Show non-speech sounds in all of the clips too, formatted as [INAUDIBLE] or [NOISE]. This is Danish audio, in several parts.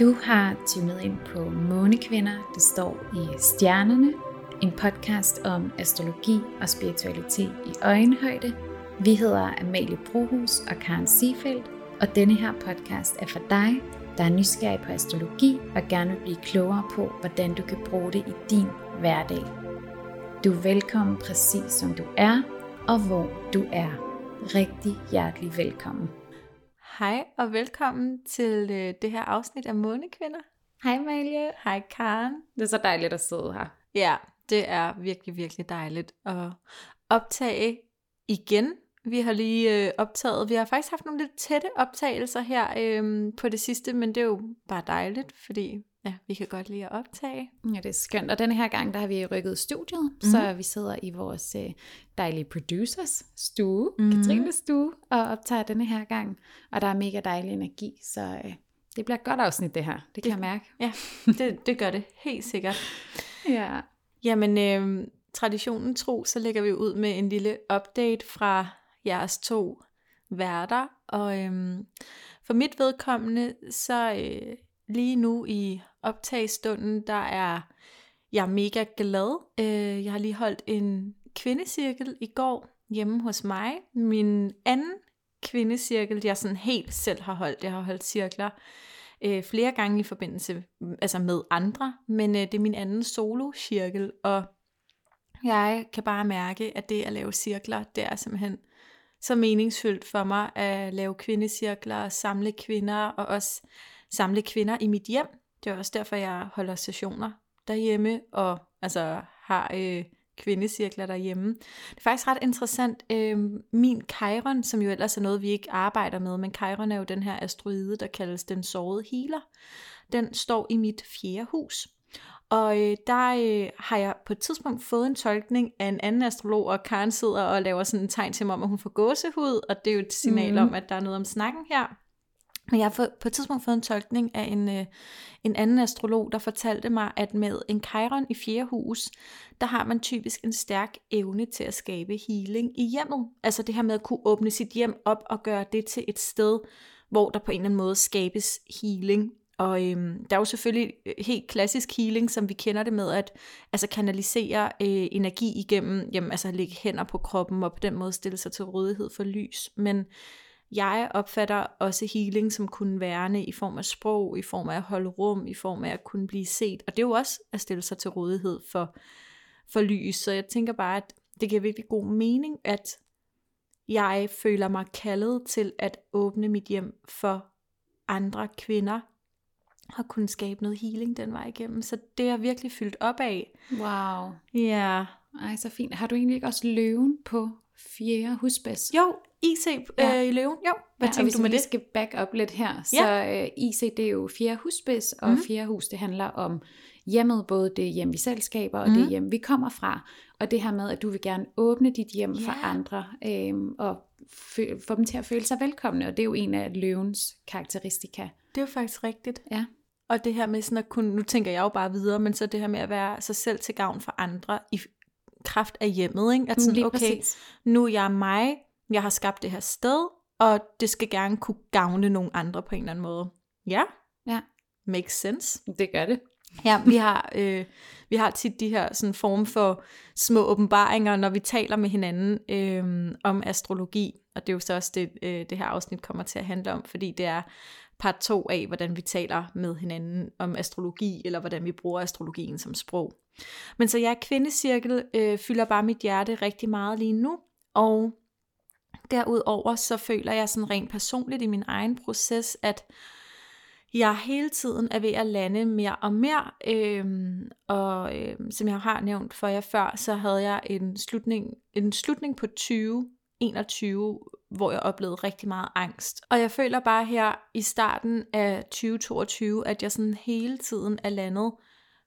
Du har tunet ind på Månekvinder, der står i stjernerne. En podcast om astrologi og spiritualitet i øjenhøjde. Vi hedder Amalie Brohus og Karen Siefeldt, og denne her podcast er for dig, der er nysgerrig på astrologi og gerne vil blive klogere på, hvordan du kan bruge det i din hverdag. Du er velkommen præcis som du er, og hvor du er. Rigtig hjertelig velkommen. Hej og velkommen til øh, det her afsnit af Månekvinder. Hej Malie. Hej Karen. Det er så dejligt at sidde her. Ja, det er virkelig, virkelig dejligt at optage igen. Vi har lige øh, optaget, vi har faktisk haft nogle lidt tætte optagelser her øh, på det sidste, men det er jo bare dejligt, fordi ja, vi kan godt lide at optage. Ja, det er skønt. Og denne her gang, der har vi rykket studiet, mm. så vi sidder i vores øh, dejlige producers stue, mm. Katrines stue, og optager denne her gang. Og der er mega dejlig energi, så øh, det bliver et godt afsnit det her. Det kan det, jeg mærke. Ja, [LAUGHS] det, det gør det helt sikkert. ja. Jamen, øh, traditionen tro, så lægger vi ud med en lille update fra jeres to værter. Og øhm, for mit vedkommende, så øh, lige nu i optagestunden, der er jeg mega glad. Øh, jeg har lige holdt en kvindecirkel i går hjemme hos mig. Min anden kvindecirkel, jeg sådan helt selv har holdt. Jeg har holdt cirkler øh, flere gange i forbindelse altså med andre, men øh, det er min anden solo-cirkel, og jeg kan bare mærke, at det at lave cirkler, det er simpelthen så meningsfyldt for mig at lave kvindecirkler, samle kvinder og også samle kvinder i mit hjem. Det er også derfor, jeg holder sessioner derhjemme og altså har øh, kvindecirkler derhjemme. Det er faktisk ret interessant. Øh, min Chiron, som jo ellers er noget, vi ikke arbejder med, men Chiron er jo den her asteroide, der kaldes den sårede healer. Den står i mit fjerde hus. Og øh, der øh, har jeg på et tidspunkt fået en tolkning af en anden astrolog, og Karen sidder og laver sådan en tegn til mig om, at hun får gåsehud, og det er jo et signal mm. om, at der er noget om snakken her. Men jeg har på et tidspunkt fået en tolkning af en, øh, en anden astrolog, der fortalte mig, at med en Chiron i fjerde hus, der har man typisk en stærk evne til at skabe healing i hjemmet. Altså det her med at kunne åbne sit hjem op og gøre det til et sted, hvor der på en eller anden måde skabes healing. Og øhm, der er jo selvfølgelig øh, helt klassisk healing, som vi kender det med at altså kanalisere øh, energi igennem, jamen, altså lægge hænder på kroppen og på den måde stille sig til rådighed for lys. Men jeg opfatter også healing som kunne værne i form af sprog, i form af at holde rum, i form af at kunne blive set. Og det er jo også at stille sig til rådighed for, for lys. Så jeg tænker bare, at det giver virkelig god mening, at jeg føler mig kaldet til at åbne mit hjem for andre kvinder, har kunnet skabe noget healing den vej igennem. Så det er virkelig fyldt op af. Wow. Ja. Ej, så fint. Har du egentlig ikke også løven på fjerde husbæs? Jo, IC ja. øh, i løven. Jo, hvad ja, tænker du med det? skal back up lidt her, så ja. øh, IC det er jo fjerde husbæs, og mm. fjerde hus det handler om hjemmet, både det hjem vi selv skaber, og mm. det hjem vi kommer fra. Og det her med, at du vil gerne åbne dit hjem yeah. for andre, øh, og få dem til at føle sig velkomne, og det er jo en af løvens karakteristika. Det er jo faktisk rigtigt. Ja. Og det her med sådan at kunne, nu tænker jeg jo bare videre, men så det her med at være sig selv til gavn for andre i kraft af hjemmet, ikke? At sådan, okay, præcis. nu er jeg mig, jeg har skabt det her sted, og det skal gerne kunne gavne nogle andre på en eller anden måde. Ja, ja. makes sense. Det gør det. Ja, vi har, øh, vi har tit de her sådan form for små åbenbaringer, når vi taler med hinanden øh, om astrologi, og det er jo så også det, øh, det her afsnit kommer til at handle om, fordi det er part 2 af, hvordan vi taler med hinanden om astrologi, eller hvordan vi bruger astrologien som sprog. Men så jeg kvindecirkel øh, fylder bare mit hjerte rigtig meget lige nu, og derudover så føler jeg sådan rent personligt i min egen proces, at jeg hele tiden er ved at lande mere og mere, øhm, og øhm, som jeg har nævnt for jer før, så havde jeg en slutning, en slutning på 2021, hvor jeg oplevede rigtig meget angst. Og jeg føler bare her i starten af 2022, at jeg sådan hele tiden er landet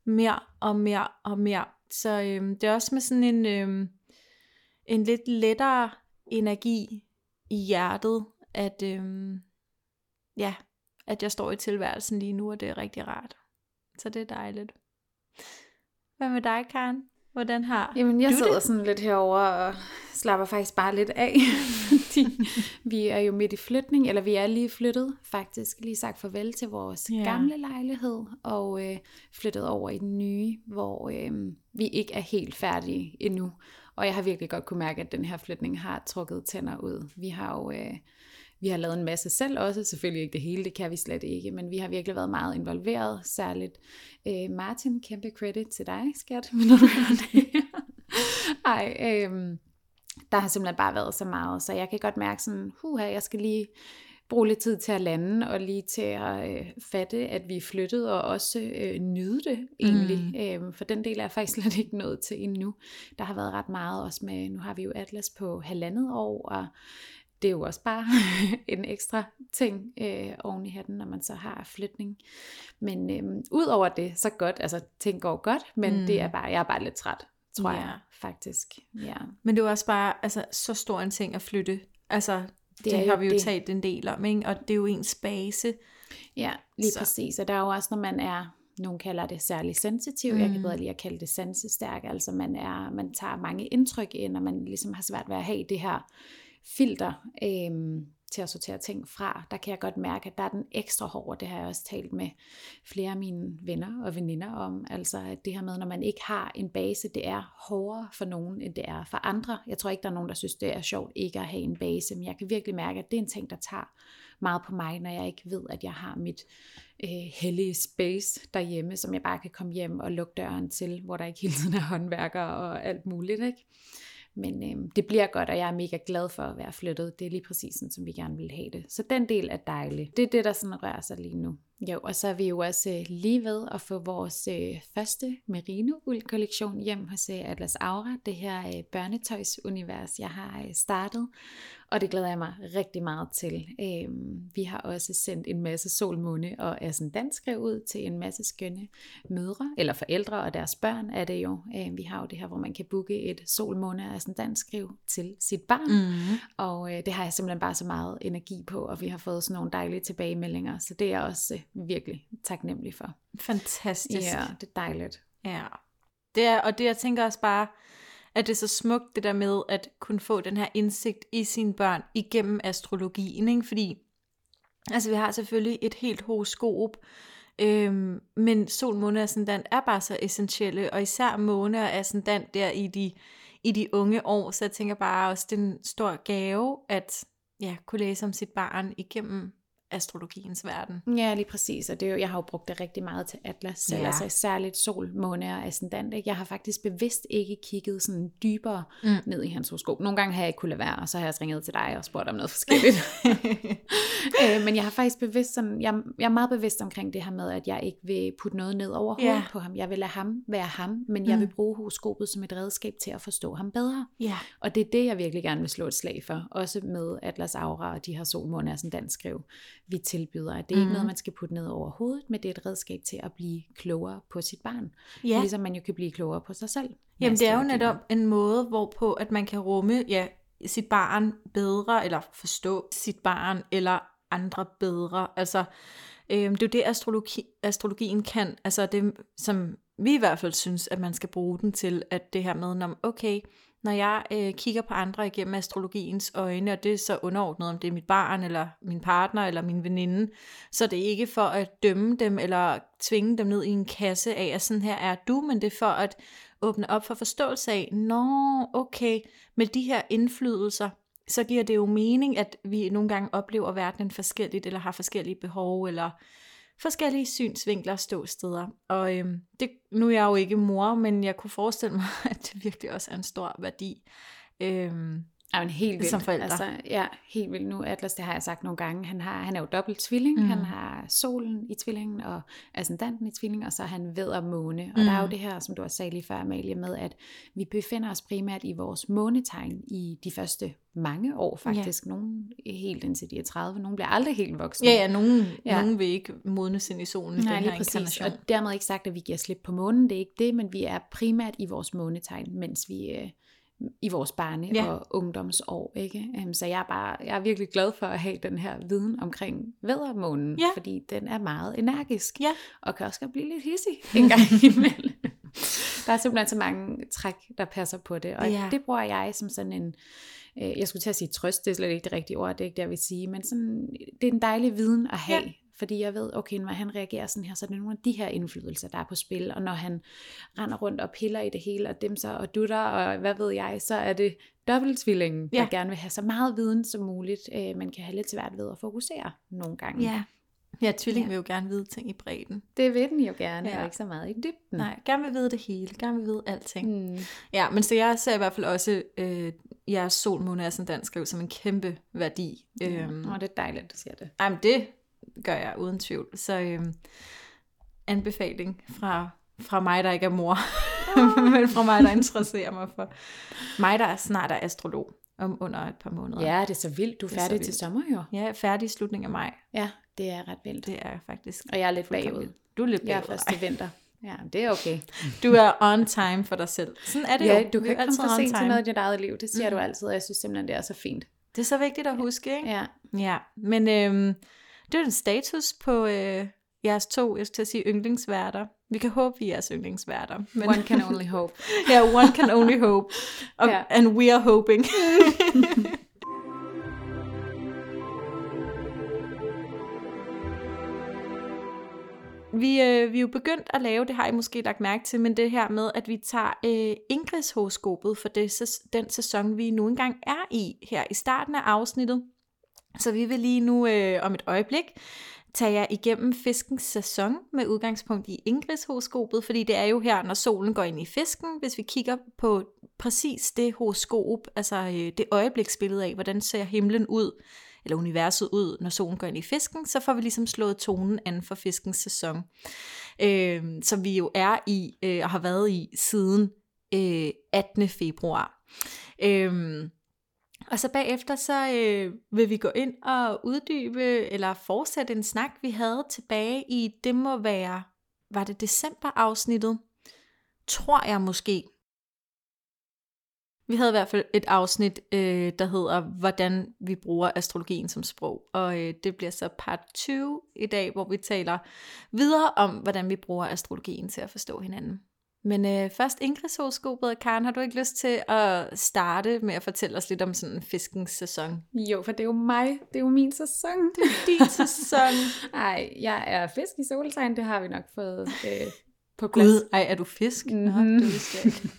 mere og mere og mere. Så øhm, det er også med sådan en, øhm, en lidt lettere energi i hjertet, at, øhm, ja, at jeg står i tilværelsen lige nu, og det er rigtig rart. Så det er dejligt. Hvad med dig, Karen? Hvordan har Jamen, jeg du sidder det? sådan lidt herover og slapper faktisk bare lidt af. [LAUGHS] Fordi vi er jo midt i flytning, eller vi er lige flyttet faktisk, lige sagt farvel til vores ja. gamle lejlighed, og øh, flyttet over i den nye, hvor øh, vi ikke er helt færdige endnu. Og jeg har virkelig godt kunne mærke, at den her flytning har trukket tænder ud. Vi har jo... Øh, vi har lavet en masse selv også, selvfølgelig ikke det hele, det kan vi slet ikke, men vi har virkelig været meget involveret, særligt øh, Martin, kæmpe credit til dig, skat, [LAUGHS] når du det. Ej, øh, der har simpelthen bare været så meget, så jeg kan godt mærke sådan, huha, jeg skal lige bruge lidt tid til at lande, og lige til at øh, fatte, at vi er flyttet, og også øh, nyde det egentlig. Mm. Øh, for den del er jeg faktisk [LAUGHS] slet ikke nået til endnu. Der har været ret meget også med, nu har vi jo Atlas på halvandet år, og det er jo også bare [LAUGHS] en ekstra ting øh, oven i hatten, når man så har flytning. Men øh, ud over det, så godt, altså ting går godt, men Mm. mm. det er bare, jeg er bare lidt træt, tror Ja. jeg faktisk. Ja. Men det er også bare altså, så stor en ting at flytte. Altså, det, det har vi jo det. talt en del om, ikke? og det er jo ens base. Ja, lige Så. præcis. Og der er jo også, når man er, nogen kalder det særlig sensitiv, mm. jeg kan Mm. bedre lide at kalde det sansestærk, altså man, er, man tager mange indtryk ind, og man ligesom har svært ved at have det her filter øhm, til at sortere ting fra. Der kan jeg godt mærke, at der er den ekstra hård, det har jeg også talt med flere af mine venner og veninder om, altså at det her med, når man ikke har en base, det er hårdere for nogen, end det er for andre. Jeg tror ikke, der er nogen, der synes, det er sjovt ikke at have en base, men jeg kan virkelig mærke, at det er en ting, der tager meget på mig, når jeg ikke ved, at jeg har mit øh, hellige space derhjemme, som jeg bare kan komme hjem og lukke døren til, hvor der ikke hele tiden er håndværkere og alt muligt. Ikke? Men øh, det bliver godt, og jeg er mega glad for at være flyttet. Det er lige præcis sådan, som vi gerne vil have det. Så den del er dejlig. Det er det, der sådan rører sig lige nu. Jo, og så er vi jo også øh, lige ved at få vores øh, første merino-uld-kollektion hjem hos øh, Atlas Aura. Det her børnetøjsunivers, jeg har startet. Og det glæder jeg mig rigtig meget til. Øhm, vi har også sendt en masse solmåne og ascendanskrev ud til en masse skønne mødre, eller forældre og deres børn er det jo. Øhm, vi har jo det her, hvor man kan booke et solmåne og ascendanskrev til sit barn. Mm. Og det har jeg simpelthen bare så meget energi på, og vi har fået sådan nogle dejlige tilbagemeldinger. Så det er også virkelig taknemmelig for. Fantastisk. Ja, det er dejligt. Ja. Det er, og det jeg tænker også bare, at det er så smukt det der med at kunne få den her indsigt i sine børn igennem astrologien, ikke? fordi altså vi har selvfølgelig et helt horoskop, øhm, men sol, måne og ascendant er bare så essentielle, og især måne og ascendant der i de, i de unge år, så jeg tænker bare også, det er en stor gave at ja, kunne læse om sit barn igennem astrologiens verden. Ja, lige præcis. Og det er jo, jeg har jo brugt det rigtig meget til Atlas selv, Ja. altså særligt sol, måne og ascendant. Ikke? Jeg har faktisk bevidst ikke kigget sådan dybere Mm. ned i hans horoskop. Nogle gange har jeg ikke kunne lade være, og så har jeg også ringet til dig og spurgt om noget forskelligt. [LAUGHS] øh, men jeg har faktisk bevidst sådan, jeg, jeg er meget bevidst omkring det her med, at jeg ikke vil putte noget ned over hovedet Ja. på ham. Jeg vil lade ham være ham, men jeg Mm. vil bruge horoskopet som et redskab til at forstå ham bedre. ja. Og det er det, jeg virkelig gerne vil slå et slag for. Også med Atlas Aura og de her solmåner, sådan dansk skriv, vi tilbyder. At det er Mhm. ikke noget, man skal putte ned over hovedet, men det er et redskab til at blive klogere på sit barn. ja. Ligesom man jo kan blive klogere på sig selv. Jamen det er jo netop en måde, hvorpå at man kan rumme ja, sit barn bedre, eller forstå sit barn, eller andre bedre. Altså, øhm, det er jo det, astrologi, astrologien kan. Altså det, som vi i hvert fald synes, at man skal bruge den til, at det her med, når, okay, når jeg øh, kigger på andre igennem astrologiens øjne, og det er så underordnet, om det er mit barn, eller min partner, eller min veninde, så det er ikke for at dømme dem, eller tvinge dem ned i en kasse af, at sådan her er du, men det er for at åbne op for forståelse af, nå, okay, med de her indflydelser, så giver det jo mening, at vi nogle gange oplever verdenen forskelligt, eller har forskellige behov, eller forskellige synsvinkler og ståsteder. Og øhm, det, nu er jeg jo ikke mor, men jeg kunne forestille mig, [LAUGHS] at det virkelig også er en stor værdi. Øhm, Ja, men helt vildt. Som forældre. Altså, ja, helt vildt. Nu Atlas, det har jeg sagt nogle gange, han, har, han er jo dobbelt tvilling. Mm. Mm. Han har solen i tvillingen og ascendanten i tvillingen, og så er han ved og måne. Og Mm. der er jo det her, som du også sagde lige før, Amalie, med at vi befinder os primært i vores månetegn i de første mange år faktisk. Ja. Nogle helt indtil de er 30, nogle bliver aldrig helt voksne. ja, ja, nogen, ja, nogen vil ikke modnes ind i solen Nej, den lige her præcis. Og dermed ikke sagt, at vi giver slip på månen, det er ikke det, men vi er primært i vores månetegn, mens vi øh, i vores barne- Ja. og ungdomsår. Ikke? Øhm, Så jeg er, bare, jeg er virkelig glad for at have den her viden omkring væddermånen, Ja. fordi den er meget energisk, Ja. og kan også godt blive lidt hissig en gang [LAUGHS] imellem. Der er simpelthen så mange træk, der passer på det. Og Ja. det bruger jeg som sådan en, øh, jeg skulle til at sige trøst, det er slet ikke det rigtige ord, det er ikke det, jeg vil sige, men sådan, det er en dejlig viden at have. Ja. Fordi jeg ved, okay, når han reagerer sådan her, så er det nogle af de her indflydelser, der er på spil. Og når han render rundt og piller i det hele, og dimser og dutter, og hvad ved jeg, så er det dobbelttvillingen, der Ja. gerne vil have så meget viden som muligt. Øh, man kan have lidt svært ved at fokusere nogle gange. Ja. Ja, tvilling Ja. vil jo gerne vide ting i bredden. Det vil den jo gerne, Ja. og ikke så meget i dybden. Nej, gerne vil vide det hele. Gerne vil vide alting. Mm. Ja, men så jeg ser i hvert fald også øh, jeres sol, måne og sådan skriv som en kæmpe værdi. Øhm, Og det er dejligt, at du siger det. Jamen, det gør jeg uden tvivl. Så øhm, anbefaling fra, fra mig, der ikke er mor, [LAUGHS] men fra mig, der interesserer mig for mig, der er snart er astrolog om under et par måneder. Ja, det er så vildt. Du er Det er færdig til sommer jo. Er færdig i slutningen af maj. Ja, det er ret vildt. Det er faktisk. Og jeg er lidt bagud. Du er lidt Jeg er bagud. først til vinter. Ja, det er okay. Du er on time for dig selv. Sådan er det Ja, jo. du kan ikke komme for sent til noget i dit eget liv. Det siger Mm. du altid, og jeg synes simpelthen, det er så fint. Det er så vigtigt at huske, ikke? Ja. Ja, men øhm, det er en status på øh, jeres to, jeg skal til at sige yndlingsværter. Vi kan håbe, vi er jeres yndlingsværter. Men, One can only hope. [LAUGHS] ja, one can only hope. Og, Ja. And we are hoping. [LAUGHS] Vi, øh, vi er jo begyndt at lave, det har I måske lagt mærke til, men det her med, at vi tager øh, Ingrids-horoskopet for det, den sæson, vi nu engang er i her i starten af afsnittet. Så vi vil lige nu øh, om et øjeblik tage jer igennem fiskens sæson med udgangspunkt i Ingrids-horoskopet, fordi det er jo her, når solen går ind i fisken, hvis vi kigger på præcis det horoskop, altså øh, det øjebliksbillede af, hvordan ser himlen ud, eller universet ud, når solen går ind i fisken, så får vi ligesom slået tonen an for fiskens sæson, øh, som vi jo er i øh, og har været i siden øh, 18. februar. Øh, og så bagefter så øh, vil vi gå ind og uddybe eller fortsætte en snak, vi havde tilbage i, det må være, var det december afsnittet? Tror jeg måske. Vi havde i hvert fald et afsnit, øh, der hedder, hvordan vi bruger astrologien som sprog. Og øh, det bliver så part 20 i dag, hvor vi taler videre om, hvordan vi bruger astrologien til at forstå hinanden. Men øh, først Ingrid-horoskopet, Karen, har du ikke lyst til at starte med at fortælle os lidt om sådan en fiskens sæson? Jo, for det er jo mig. Det er jo min sæson. Det er Din [LAUGHS] sæson. Ej, jeg er fisk i soltegn. Det har vi nok fået øh, på plads. Gud, ej, er du fisk? Nå, Mhm. det vidste jeg ikke.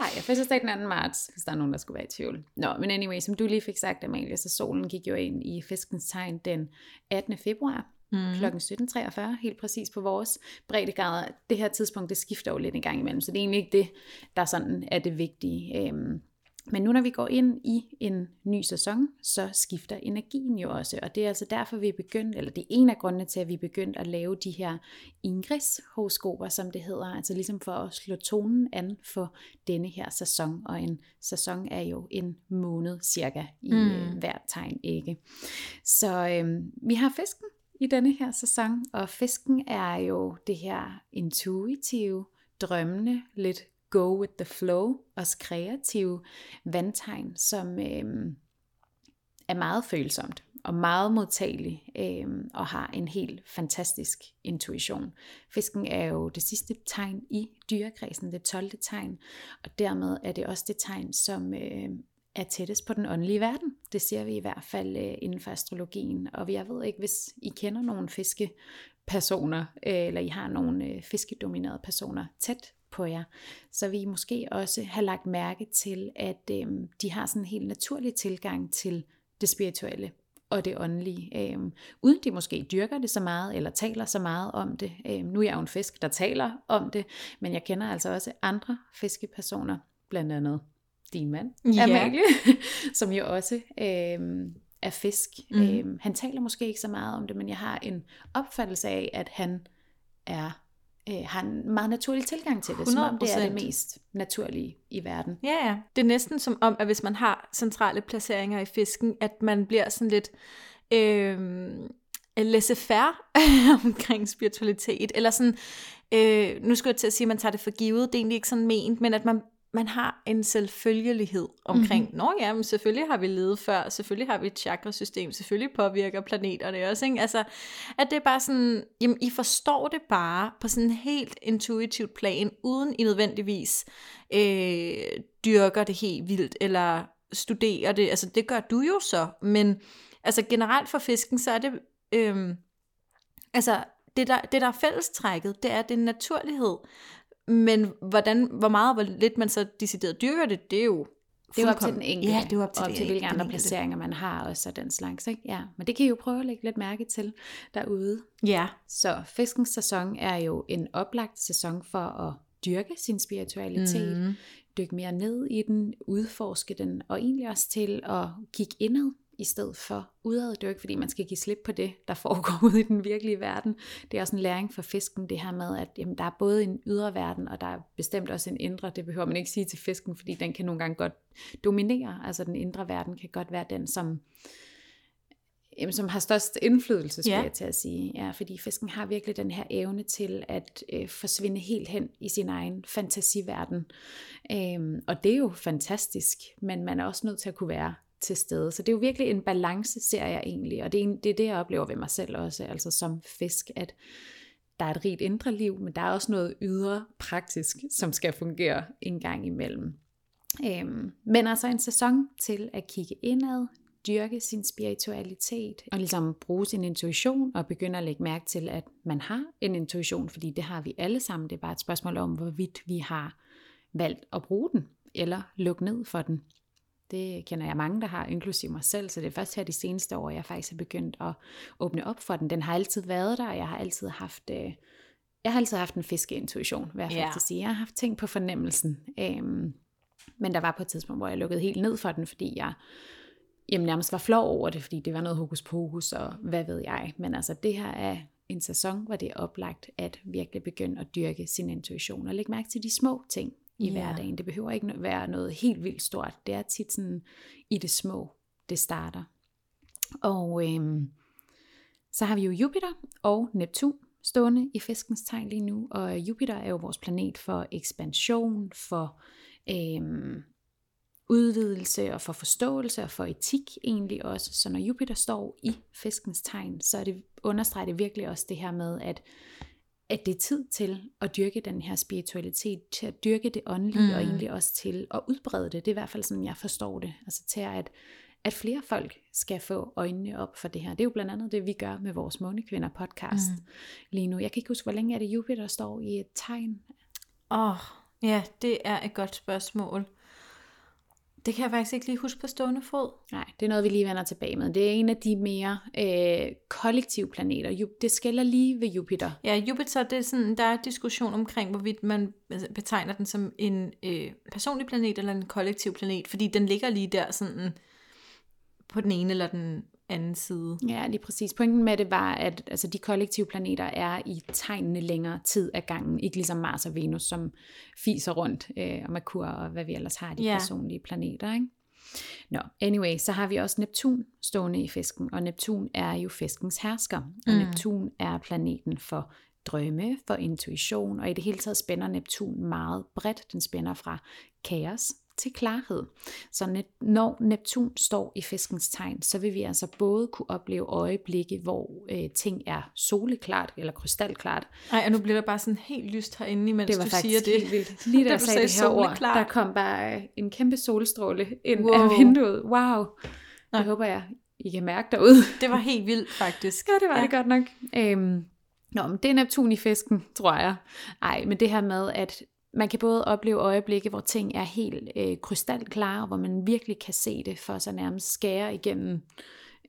Nej, jeg fødselsdag den 2. marts, hvis der er nogen, der skulle være i tvivl. Nå, men anyway, som du lige fik sagt, Amalie, så solen gik jo ind i fiskens tegn den 18. februar Mm. kl. 17.43, helt præcis på vores breddegrader. Det her tidspunkt, det skifter jo lidt en gang imellem, så det er egentlig ikke det, der sådan er det vigtige. Øhm, men nu når vi går ind i en ny sæson, så skifter energien jo også, og det er altså derfor, vi er begyndt, eller det er en af grundene til, at vi er begyndt at lave de her Ingrids-horoskoper, som det hedder, altså ligesom for at slå tonen an for denne her sæson, og en sæson er jo en måned cirka i Mm. hvert tegn ikke. Så øhm, vi har fisken i denne her sæson, og fisken er jo det her intuitive, drømmende, lidt go with the flow, også kreative vandtegn, som øh, er meget følsomt og meget modtagelig øh, og har en helt fantastisk intuition. Fisken er jo det sidste tegn i dyrekredsen, det 12. tegn, og dermed er det også det tegn, som øh, er tættest på den åndelige verden. Det ser vi i hvert fald øh, inden for astrologien, og jeg ved ikke, hvis I kender nogle fiskepersoner, øh, eller I har nogle øh, fiskedominerede personer tæt på jer, så vil I måske også have lagt mærke til, at øh, de har sådan en helt naturlig tilgang til det spirituelle og det åndelige, øh, uden de måske dyrker det så meget, eller taler så meget om det. Øh, nu er jeg jo en fisk, der taler om det, men jeg kender altså også andre fiskepersoner, blandt andet din mand, Ja. Amalie, [LAUGHS] som jo også øh, er fisk. Mm. Øh, han taler måske ikke så meget om det, men jeg har en opfattelse af, at han er øh, har en meget naturlig tilgang til det, som om det er det 100%. mest naturlige i verden. Ja, ja. Det er næsten som om, at hvis man har centrale placeringer i fisken, at man bliver sådan lidt øh, laissez-faire [LAUGHS] omkring spiritualitet. Eller sådan, øh, nu skulle jeg til at sige, at man tager det for givet. Det er egentlig ikke sådan ment, men at man man har en selvfølgelighed omkring, mm-hmm. nå ja, men selvfølgelig har vi levet før, selvfølgelig har vi et chakrasystem, selvfølgelig påvirker planeterne også, ikke? Altså, at det er bare sådan, jamen, I forstår det bare på sådan en helt intuitivt plan, uden I nødvendigvis øh, dyrker det helt vildt, eller studerer det, altså det gør du jo så, men altså generelt for fisken, så er det, øh, altså det der, det der er fællestrækket, det er den naturlighed, men hvordan, hvor meget og hvor lidt man så decideret dyrker det, det er jo det er op til den enkelte, ja, det er op til, op til hvilke andre placeringer man har også og den slags. Ikke? Ja, men det kan I jo prøve at lægge lidt mærke til derude. Ja. Så fiskens sæson er jo en oplagt sæson for at dyrke sin spiritualitet, mm. dykke mere ned i den, udforske den, og egentlig også til at kigge indad i stedet for udad. Det er jo ikke, fordi man skal give slip på det, der foregår [LAUGHS] ude i den virkelige verden. Det er også en læring for fisken, det her med, at jamen, der er både en ydre verden, og der er bestemt også en indre. Det behøver man ikke sige til fisken, fordi den kan nogle gange godt dominere. Altså den indre verden kan godt være den, som, jamen, som har størst indflydelse, skal ja. jeg til at sige. Ja, fordi fisken har virkelig den her evne til at øh, forsvinde helt hen i sin egen fantasiverden. Øhm, og det er jo fantastisk, men man er også nødt til at kunne være til stede. Så det er jo virkelig en balance, ser jeg egentlig, og det er, det er det, jeg oplever ved mig selv også, altså som fisk, at der er et rigt indre liv, men der er også noget ydre praktisk, som skal fungere en gang imellem. Øhm, men altså en sæson til at kigge indad, dyrke sin spiritualitet, og ligesom bruge sin intuition, og begynde at lægge mærke til, at man har en intuition, fordi det har vi alle sammen. Det er bare et spørgsmål om, hvorvidt vi har valgt at bruge den, eller lukke ned for den. Det kender jeg mange, der har, inklusive mig selv, så det er først her de seneste år, jeg faktisk er begyndt at åbne op for den. Den har altid været der, og jeg har altid haft, øh, jeg har altid haft en fiskeintuition, hvad jeg yeah. faktisk sige. Jeg har haft ting på fornemmelsen. Øhm, men der var på et tidspunkt, hvor jeg lukkede helt ned for den, fordi jeg jamen, nærmest var flov over det, fordi det var noget hokus pokus, og hvad ved jeg. Men altså, det her er en sæson, hvor det er oplagt at virkelig begynde at dyrke sin intuition, og lægge mærke til de små ting, i yeah. hverdagen. Det behøver ikke være noget helt vildt stort. Det er tit sådan i det små, det starter. Og øhm, så har vi jo Jupiter og Neptun stående i fiskens tegn lige nu. Og Jupiter er jo vores planet for ekspansion, for øhm, udvidelse og for forståelse og for etik egentlig også. Så når Jupiter står i fiskens tegn, så er det, understreger det virkelig også det her med, at at det er tid til at dyrke den her spiritualitet, til at dyrke det åndelige, mm. og egentlig også til at udbrede det. Det er i hvert fald sådan, jeg forstår det. Altså til at, at flere folk skal få øjnene op for det her. Det er jo blandt andet det, vi gør med vores Månekvinder podcast mm. lige nu. Jeg kan ikke huske, hvor længe er det Jupiter står i et tegn? Åh, oh, ja, det er et godt spørgsmål. Det kan jeg faktisk ikke lige huske på stående fod. Nej, det er noget, vi lige vender tilbage med. Det er en af de mere øh, kollektive planeter. Det skælder lige ved Jupiter. Ja, Jupiter, det er sådan, der er diskussion omkring, hvorvidt man betegner den som en øh, personlig planet eller en kollektiv planet, fordi den ligger lige der sådan på den ene eller den anden side. Ja, lige præcis. Pointen med det var, at altså, de kollektive planeter er i tegnene længere tid af gangen. Ikke ligesom Mars og Venus, som fiser rundt, øh, og Merkur og hvad vi ellers har, de ja. personlige planeter. Ikke? Nå, anyway, så har vi også Neptun stående i fisken, og Neptun er jo fiskens hersker, og mm. Neptun er planeten for drømme, for intuition, og i det hele taget spænder Neptun meget bredt. Den spænder fra kaos til klarhed. Så når Neptun står i fiskens tegn, så vil vi altså både kunne opleve øjeblikke, hvor øh, ting er soleklart eller krystalklart. Nej, og nu bliver der bare sådan helt lyst herinde, imens det var du siger det. Helt vildt. [LAUGHS] Lige da jeg sagde det her ord, der kom bare øh, en kæmpe solstråle ind wow. af vinduet. Wow. Det håber jeg, I kan mærke derude. Det var helt vildt faktisk. [LAUGHS] ja, det var ja. det godt nok. Øhm, Nå, men det er Neptun i fisken, tror jeg. Ej, men det her med, at man kan både opleve øjeblikke, hvor ting er helt øh, krystalklare, hvor man virkelig kan se det for sig nærmest skære igennem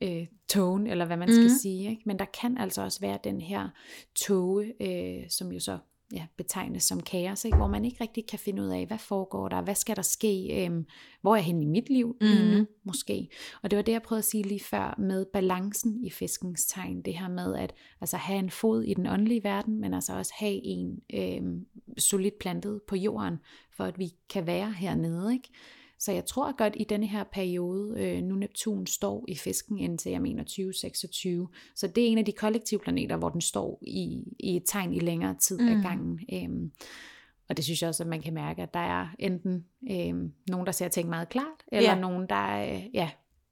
øh, togen, eller hvad man mm. skal mhm. sige. Ikke? Men der kan altså også være den her tåge, øh, som jo så ja, betegnes som kaos, ikke? hvor man ikke rigtig kan finde ud af, hvad foregår der, hvad skal der ske, øhm, hvor er jeg henne i mit liv mm. lige nu, måske. Og det var det, jeg prøvede at sige lige før med balancen i fiskens tegn, det her med at altså, have en fod i den åndelige verden, men altså også have en øhm, solidt plantet på jorden, for at vi kan være hernede, ikke? Så jeg tror godt i denne her periode, øh, nu Neptun står i fisken indtil jeg mener 2026, så det er en af de kollektive planeter, hvor den står i, i et tegn i længere tid mm. af gangen. Øhm, og det synes jeg også, at man kan mærke, at der er enten øh, nogen, der ser ting meget klart, eller ja. nogen, der øh, ja,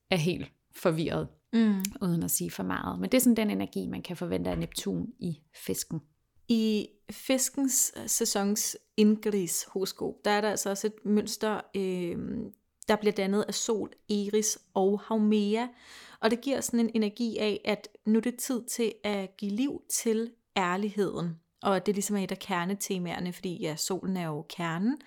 er helt forvirret, mm. uden at sige for meget. Men det er sådan den energi, man kan forvente af Neptun i fisken. I fiskens øh, sæsons Ingris horoskop, der er der altså også et mønster, øh, der bliver dannet af Sol, Eris og Haumea. Og det giver sådan en energi af, at nu er det tid til at give liv til ærligheden. Og det ligesom er et af kernetemaerne, fordi ja, solen er jo kernen,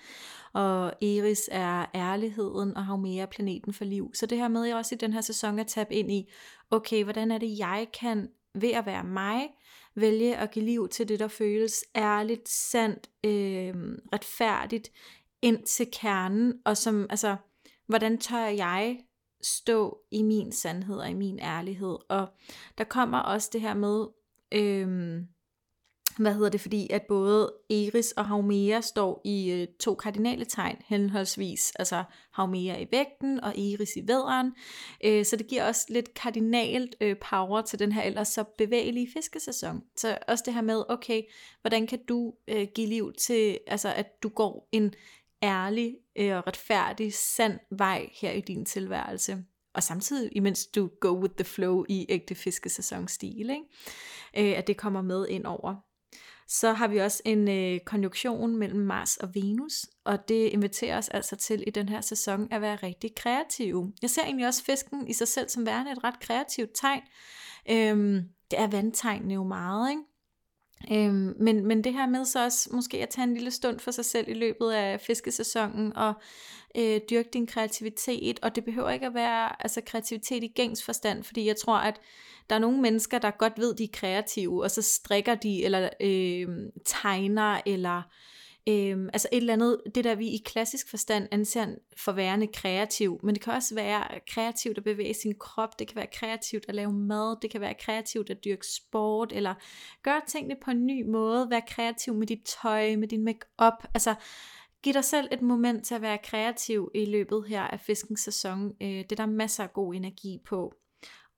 og Eris er ærligheden, og Haumea planeten for liv. Så det her med jeg også i den her sæson at tabe ind i, okay, hvordan er det, jeg kan ved at være mig, vælge at give liv til det, der føles ærligt, sandt, øh, retfærdigt, ind til kernen, og som, altså, hvordan tør jeg stå i min sandhed og i min ærlighed. Og der kommer også det her med, øh, hvad hedder det, fordi at både Eris og Haumea står i øh, to kardinale tegn, henholdsvis altså Haumea i vægten og Eris i væderen, øh, så det giver også lidt kardinalt øh, power til den her ellers så bevægelige fiskesæson. Så også det her med, okay, hvordan kan du øh, give liv til, altså at du går en ærlig øh, og retfærdig, sand vej her i din tilværelse. Og samtidig, imens du go with the flow i ægte fiskesæsonstil, ikke? Øh, at det kommer med ind over. Så har vi også en øh, konjunktion mellem Mars og Venus, og det inviterer os altså til i den her sæson at være rigtig kreative. Jeg ser egentlig også fisken i sig selv som værende et ret kreativt tegn. Øhm, det er vandtegnene jo meget, ikke? Øhm, men, men det her med så også måske at tage en lille stund for sig selv i løbet af fiskesæsonen og øh, dyrke din kreativitet, og det behøver ikke at være altså kreativitet i gængs forstand, fordi jeg tror, at der er nogle mennesker, der godt ved, de er kreative, og så strikker de, eller øh, tegner, eller Øhm, altså et eller andet, det der vi i klassisk forstand anser for værende kreativ, men det kan også være kreativt at bevæge sin krop, det kan være kreativt at lave mad, det kan være kreativt at dyrke sport, eller gøre tingene på en ny måde, være kreativ med dit tøj, med din make-up, altså Giv dig selv et moment til at være kreativ i løbet her af fiskens sæson. Øh, det er der masser af god energi på.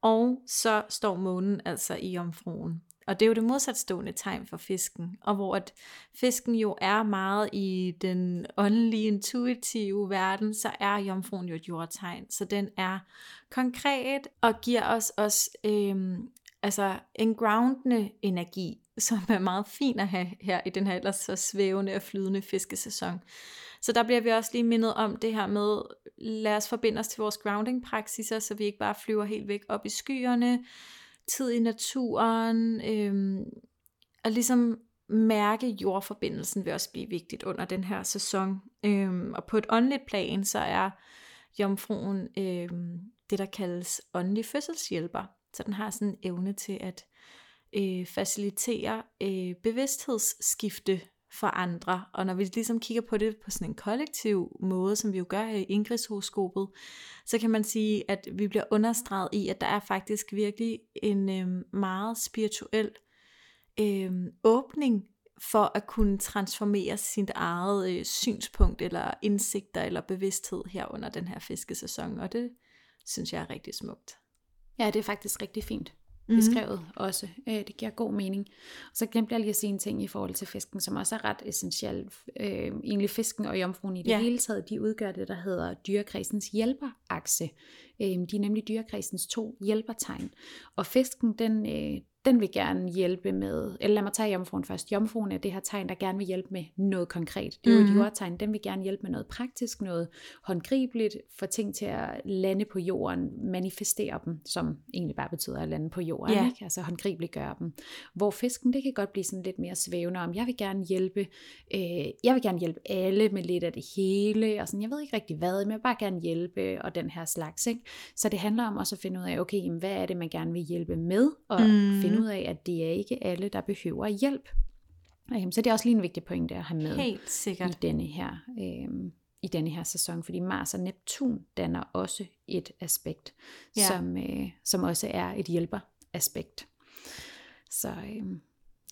Og så står månen altså i omfruen. Og det er jo det modsatstående tegn for fisken, og hvor at fisken jo er meget i den åndelige, intuitive verden, så er jomfruen jo et jordtegn. Så den er konkret og giver os også øhm, altså en groundende energi, som er meget fin at have her i den her ellers så svævende og flydende fiskesæson. Så der bliver vi også lige mindet om det her med, lad os forbinde os til vores grounding praksiser, så vi ikke bare flyver helt væk op i skyerne, tid i naturen, øh, og ligesom mærke jordforbindelsen vil også blive vigtigt under den her sæson. Øh, og på et åndeligt plan, så er jomfruen øh, det, der kaldes åndelig fødselshjælper. Så den har sådan en evne til at øh, facilitere øh, bevidsthedsskifte for andre. Og når vi ligesom kigger på det på sådan en kollektiv måde, som vi jo gør i Ingridshoroskopet, så kan man sige, at vi bliver understreget i, at der er faktisk virkelig en øh, meget spirituel øh, åbning for at kunne transformere sit eget øh, synspunkt eller indsigter eller bevidsthed her under den her fiskesæson. Og det synes jeg er rigtig smukt. Ja, det er faktisk rigtig fint mm-hmm. beskrevet også. Øh, det giver god mening. Og så glemte jeg lige at sige en ting i forhold til fisken, som også er ret essentiel. Øh, egentlig fisken og jomfruen i det ja. hele taget, de udgør det, der hedder dyrekredsens hjælperakse. Øh, de er nemlig dyrekredsens to hjælpertegn. Og fisken, den, øh, den vil gerne hjælpe med, eller lad mig tage jomfruen først. Jomfruen er det her tegn, der gerne vil hjælpe med noget konkret. Det er jo mm. et mhm. jordtegn, den vil gerne hjælpe med noget praktisk, noget håndgribeligt, få ting til at lande på jorden, manifestere dem, som egentlig bare betyder at lande på jorden, yeah. ikke? altså håndgribeligt gøre dem. Hvor fisken, det kan godt blive sådan lidt mere svævende om, jeg vil gerne hjælpe, øh, jeg vil gerne hjælpe alle med lidt af det hele, og sådan, jeg ved ikke rigtig hvad, men jeg vil bare gerne hjælpe, og den her slags. Ikke? Så det handler om også at finde ud af, okay, jamen, hvad er det, man gerne vil hjælpe med, og mm. finde ud af, at det er ikke alle, der behøver hjælp. Øhm, så det er også lige en vigtig pointe at have med Helt sikkert. i denne her øhm, i denne her sæson, fordi Mars og Neptun danner også et aspekt, ja. som, øh, som også er et hjælperaspekt. Så øhm,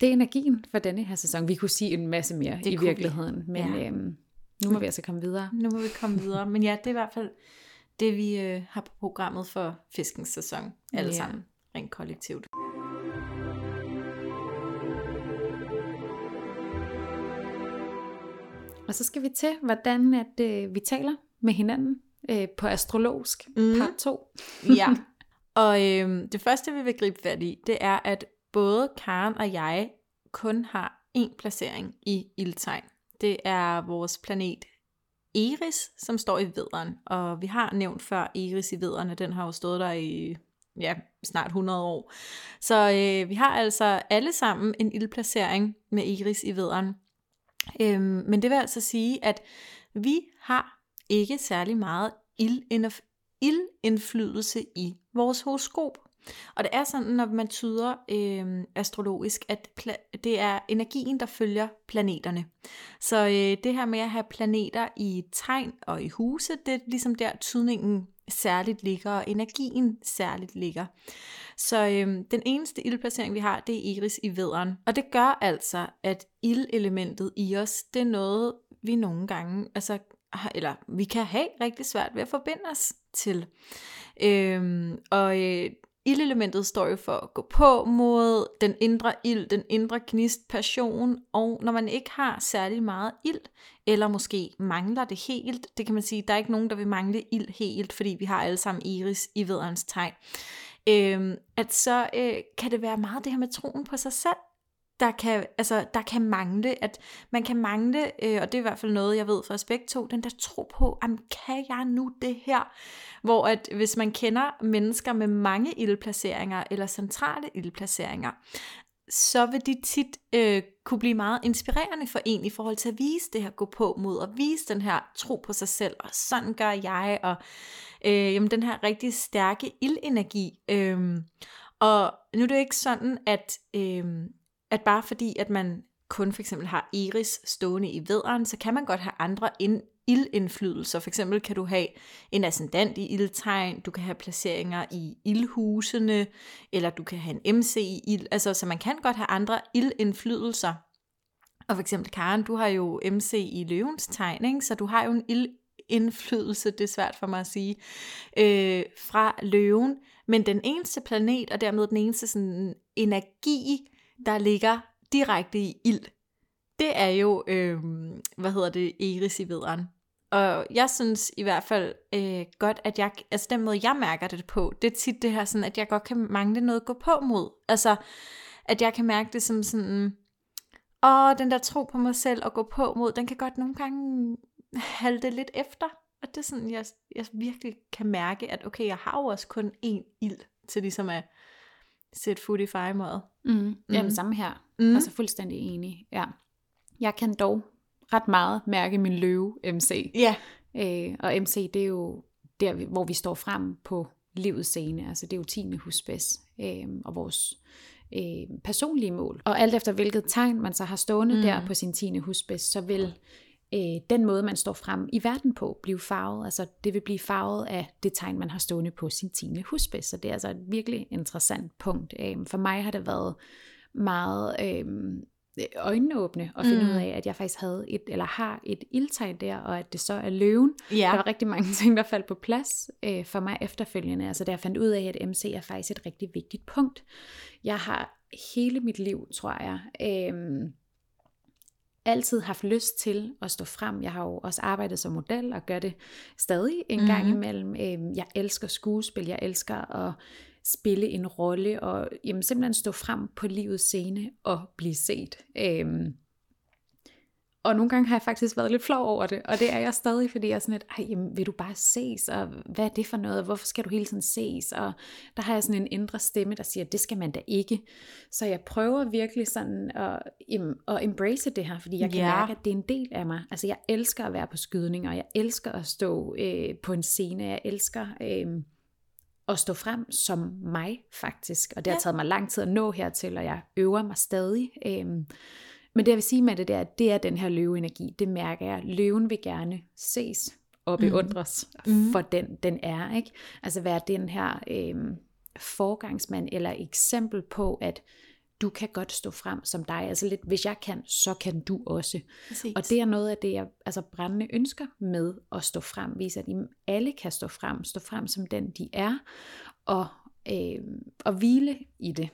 det er energien for denne her sæson. Vi kunne sige en masse mere det i virkeligheden, vi. men ja. øhm, nu må vi altså komme videre. Nu må vi komme videre, men ja, det er i hvert fald det, vi øh, har på programmet for fiskens sæson, alle ja. sammen, rent kollektivt. Og så skal vi til, hvordan at, øh, vi taler med hinanden øh, på astrologisk mm. part 2. ja, [LAUGHS] og øh, det første, vi vil gribe fat i, det er, at både Karen og jeg kun har én placering i ildtegn. Det er vores planet Eris, som står i vederen. Og vi har nævnt før Eris i vederne, den har jo stået der i ja, snart 100 år. Så øh, vi har altså alle sammen en ildplacering med Iris i vederen. Øhm, men det vil altså sige, at vi har ikke særlig meget ildindflydelse i vores horoskop. Og det er sådan, når man tyder øh, astrologisk, at det er energien, der følger planeterne. Så øh, det her med at have planeter i tegn og i huse, det er ligesom der tydningen særligt ligger, og energien særligt ligger. Så øh, den eneste ildplacering, vi har, det er Iris i vederen. Og det gør altså, at ildelementet i os, det er noget, vi nogle gange, altså, eller vi kan have rigtig svært ved at forbinde os til. Øh, og øh, Ildelementet står jo for at gå på mod den indre ild, den indre gnist, passion, og når man ikke har særlig meget ild, eller måske mangler det helt, det kan man sige, der er ikke nogen, der vil mangle ild helt, fordi vi har alle sammen iris i vederens tegn, øh, at så øh, kan det være meget det her med troen på sig selv, der kan, altså, der kan mangle, at man kan mangle, øh, og det er i hvert fald noget, jeg ved fra aspekt 2, den der tro på, jamen, kan jeg nu det her? Hvor at hvis man kender mennesker med mange ildplaceringer, eller centrale ildplaceringer, så vil de tit øh, kunne blive meget inspirerende for en i forhold til at vise det her gå på mod, og vise den her tro på sig selv, og sådan gør jeg, og øh, jamen, den her rigtig stærke ildenergi. Øh, og nu er det jo ikke sådan, at øh, at bare fordi, at man kun for eksempel har Iris stående i vederen, så kan man godt have andre ind, ildindflydelser. For eksempel kan du have en ascendant i ildtegn, du kan have placeringer i ildhusene, eller du kan have en MC i ild. Altså, så man kan godt have andre ildindflydelser. Og for eksempel Karen, du har jo MC i løvens tegn, ikke? så du har jo en ildindflydelse, det er svært for mig at sige, øh, fra løven. Men den eneste planet, og dermed den eneste sådan, energi, der ligger direkte i ild, det er jo, øh, hvad hedder det, Eris i vederen. Og jeg synes i hvert fald øh, godt, at jeg, altså den måde, jeg mærker det på, det er tit det her sådan, at jeg godt kan mangle noget at gå på mod. Altså, at jeg kan mærke det som sådan, åh, den der tro på mig selv og gå på mod, den kan godt nogle gange halte lidt efter. Og det er sådan, jeg, jeg virkelig kan mærke, at okay, jeg har jo også kun én ild til ligesom at sætte food i fejemøjet. Mm. Mm. Jamen samme her. Mm. Altså fuldstændig enig. Ja. Jeg kan dog ret meget mærke min løve MC. Ja. Øh, og MC, det er jo der, hvor vi står frem på livets scene. Altså det er jo 10. husbæs. Øh, og vores øh, personlige mål. Og alt efter hvilket tegn man så har stående mm. der på sin 10. husbæs, så vil øh, den måde, man står frem i verden på, blive farvet. Altså det vil blive farvet af det tegn, man har stående på sin 10. husbæs. Så det er altså et virkelig interessant punkt. Øh, for mig har det været meget øh, øjenåbne at finde mm. ud af, at jeg faktisk havde et, eller har et ildtegn der, og at det så er løven. Ja. Der var rigtig mange [LAUGHS] ting, der faldt på plads øh, for mig efterfølgende. Altså da jeg fandt ud af, at MC er faktisk et rigtig vigtigt punkt. Jeg har hele mit liv, tror jeg, øh, altid haft lyst til at stå frem. Jeg har jo også arbejdet som model og gør det stadig en mm-hmm. gang imellem. Øh, jeg elsker skuespil, jeg elsker at spille en rolle og jamen, simpelthen stå frem på livets scene og blive set. Øhm, og nogle gange har jeg faktisk været lidt flov over det, og det er jeg stadig, fordi jeg er sådan lidt, Ej, jamen, vil du bare ses, og hvad er det for noget, hvorfor skal du hele tiden ses, og der har jeg sådan en indre stemme, der siger, det skal man da ikke. Så jeg prøver virkelig sådan at, at embrace det her, fordi jeg kan ja. mærke, at det er en del af mig. Altså jeg elsker at være på skydning, og jeg elsker at stå øh, på en scene, jeg elsker... Øh, at stå frem som mig faktisk. Og det har taget mig lang tid at nå hertil, og jeg øver mig stadig. Øhm, men det jeg vil sige med det, der, det er den her løveenergi. Det mærker jeg. Løven vil gerne ses og mhm. beundres mm. for den, den er. ikke. Altså være den her øhm, forgangsmand eller eksempel på, at du kan godt stå frem som dig. Altså lidt, hvis jeg kan, så kan du også. Præcis. Og det er noget af det, jeg altså brændende ønsker med at stå frem. Vise, at alle kan stå frem. Stå frem som den, de er. Og, øh, og hvile i det.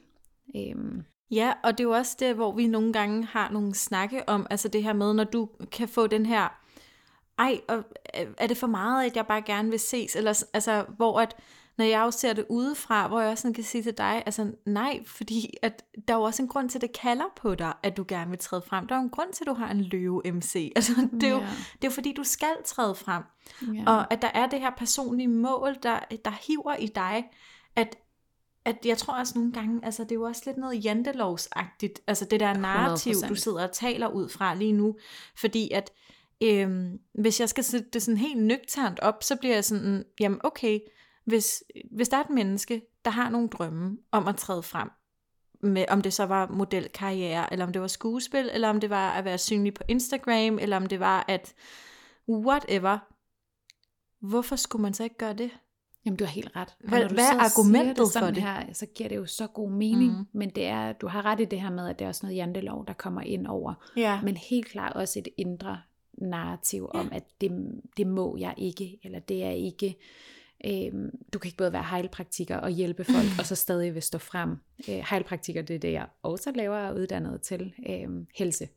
Øh, Ja, og det er jo også det, hvor vi nogle gange har nogle snakke om, altså det her med, når du kan få den her, ej, og er det for meget, at jeg bare gerne vil ses, eller altså, hvor at, når jeg jo ser det udefra, hvor jeg også sådan kan sige til dig, altså nej, fordi at der er jo også en grund til, at det kalder på dig, at du gerne vil træde frem. Der er jo en grund til, at du har en løve MC. [LAUGHS] Altså, det, er jo, yeah. det er jo fordi, du skal træde frem. Yeah. Og at der er det her personlige mål, der, der hiver i dig, at at jeg tror også nogle gange, altså det er jo også lidt noget jantelovsagtigt, altså det der narrativ, 100%. du sidder og taler ud fra lige nu, fordi at øhm, hvis jeg skal sætte det sådan helt nøgternt op, så bliver jeg sådan, jamen okay, hvis, hvis der er et menneske, der har nogle drømme om at træde frem, med, om det så var modelkarriere, eller om det var skuespil, eller om det var at være synlig på Instagram, eller om det var at whatever, hvorfor skulle man så ikke gøre det? Jamen, du har helt ret. Hvad, hvad er argumentet det for det? Her, så giver det jo så god mening. Mm. Men det er, du har ret i det her med, at det er også noget jantelov, der kommer ind over. Ja. Men helt klart også et indre narrativ ja. om, at det, det må jeg ikke, eller det er ikke... Øhm, du kan ikke både være heilpraktiker og hjælpe folk, [CLEARS THROAT] og så stadig vil stå frem. Øh, heilpraktiker, det er det, jeg også laver og uddannet til. Øhm, helse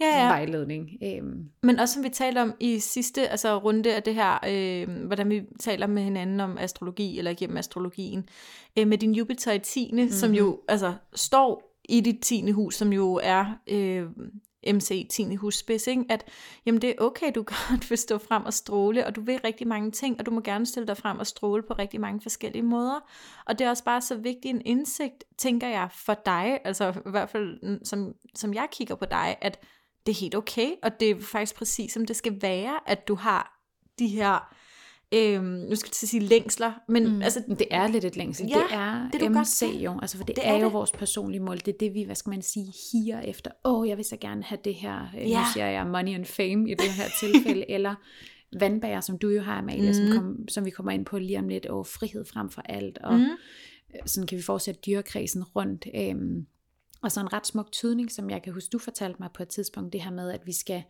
ja, ja. vejledning. Øhm. Men også som vi talte om i sidste altså runde af det her, øh, hvordan vi taler med hinanden om astrologi, eller gennem astrologien, øh, med din Jupiter i 10. Mm-hmm. som jo altså står i dit 10. hus, som jo er øh, MC 10. hus spids, ikke? at jamen det er okay, du [LAUGHS] godt vil stå frem og stråle, og du vil rigtig mange ting, og du må gerne stille dig frem og stråle på rigtig mange forskellige måder. Og det er også bare så vigtig en indsigt, tænker jeg, for dig, altså i hvert fald som, som jeg kigger på dig, at det er helt okay, og det er faktisk præcis som det skal være, at du har de her, øhm, nu skal jeg sige længsler, men mm. altså... Det er lidt et længsel, ja, det er det, du MC godt jo, altså for det, det er, er jo det. vores personlige mål, det er det vi, hvad skal man sige, higer efter, åh, oh, jeg vil så gerne have det her, øh, ja. nu siger jeg money and fame i det her tilfælde, [LAUGHS] eller vandbager, som du jo har, Amalie, mm. som, kom, som vi kommer ind på lige om lidt, og frihed frem for alt, og mm. sådan kan vi fortsætte dyrekredsen rundt, øhm, og så en ret smuk tydning, som jeg kan huske, du fortalte mig på et tidspunkt, det her med, at vi skal,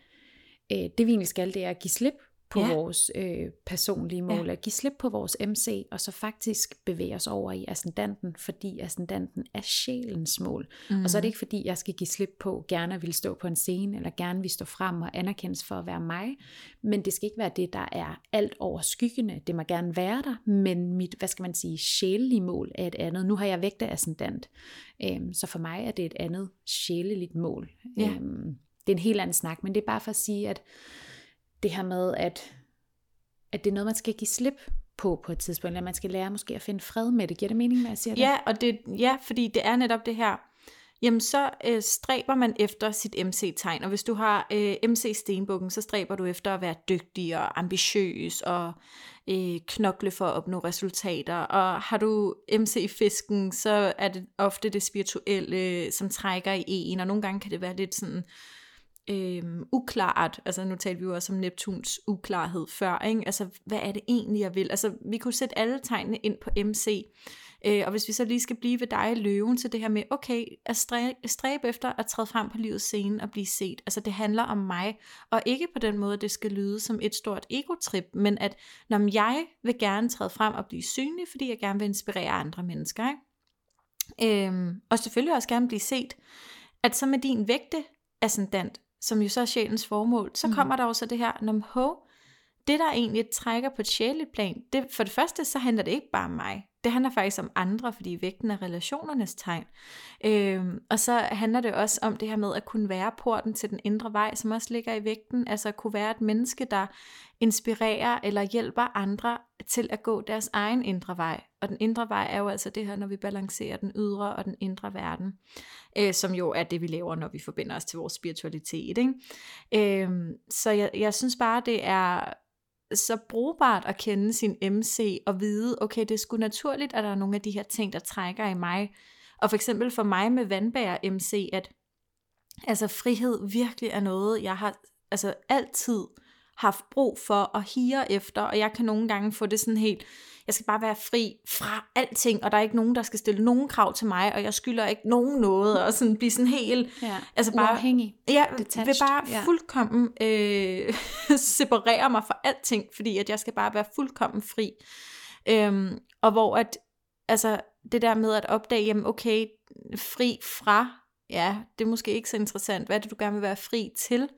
øh, det vi egentlig skal, det er at give slip på ja. vores øh, personlige mål, ja. at give slip på vores MC, og så faktisk bevæge os over i ascendanten, fordi ascendanten er sjælens mål. Mm. Og så er det ikke fordi, jeg skal give slip på, gerne at vil stå på en scene, eller gerne vil stå frem og anerkendes for at være mig, men det skal ikke være det, der er alt over skyggende. Det må gerne være der, men mit, hvad skal man sige, sjælelige mål er et andet. Nu har jeg vægtet ascendant, øhm, så for mig er det et andet sjæleligt mål. Ja. Øhm, det er en helt anden snak, men det er bare for at sige, at det her med, at, at det er noget, man skal give slip på på et tidspunkt, eller man skal lære måske at finde fred med det. Giver det mening, hvad jeg siger det? Ja, og det, ja, fordi det er netop det her, jamen så øh, stræber man efter sit MC-tegn, og hvis du har øh, MC-stenbukken, så stræber du efter at være dygtig og ambitiøs og øh, knokle for at opnå resultater, og har du MC-fisken, så er det ofte det spirituelle, øh, som trækker i en, og nogle gange kan det være lidt sådan øh, uklart, altså nu talte vi jo også om Neptuns uklarhed før, ikke? altså hvad er det egentlig, jeg vil? Altså vi kunne sætte alle tegnene ind på MC, øh, og hvis vi så lige skal blive ved dig, løven, så det her med, okay, at stræbe, stræbe efter at træde frem på livets scene og blive set, altså det handler om mig, og ikke på den måde, det skal lyde som et stort egotrip, men at når jeg vil gerne træde frem og blive synlig, fordi jeg gerne vil inspirere andre mennesker, ikke? Øhm, og selvfølgelig også gerne blive set, at så med din vægte ascendant, som jo så er sjælens formål, så mm. kommer der jo så det her, når ho, det der egentlig trækker på et sjæleligt plan, det, for det første, så handler det ikke bare om mig. Det handler faktisk om andre, fordi vægten er relationernes tegn. Øhm, og så handler det også om det her med at kunne være porten til den indre vej, som også ligger i vægten. Altså at kunne være et menneske, der inspirerer eller hjælper andre til at gå deres egen indre vej. Og den indre vej er jo altså det her, når vi balancerer den ydre og den indre verden, øh, som jo er det, vi laver, når vi forbinder os til vores spiritualitet. Ikke? Øh, så jeg, jeg synes bare, det er så brugbart at kende sin MC og vide, okay, det er sgu naturligt, at der er nogle af de her ting, der trækker i mig. Og for eksempel for mig med vandbærer MC, at altså frihed virkelig er noget, jeg har altså altid haft brug for at hire efter, og jeg kan nogle gange få det sådan helt, jeg skal bare være fri fra alting, og der er ikke nogen, der skal stille nogen krav til mig, og jeg skylder ikke nogen noget, og sådan blive sådan helt... Ja, altså bare, uafhængig. Ja, Detached. vil bare ja. fuldkommen øh, [LAUGHS] separere mig fra alting, fordi at jeg skal bare være fuldkommen fri. Øhm, og hvor at, altså det der med at opdage, jamen okay, fri fra, ja, det er måske ikke så interessant. Hvad er det, du gerne vil være fri til?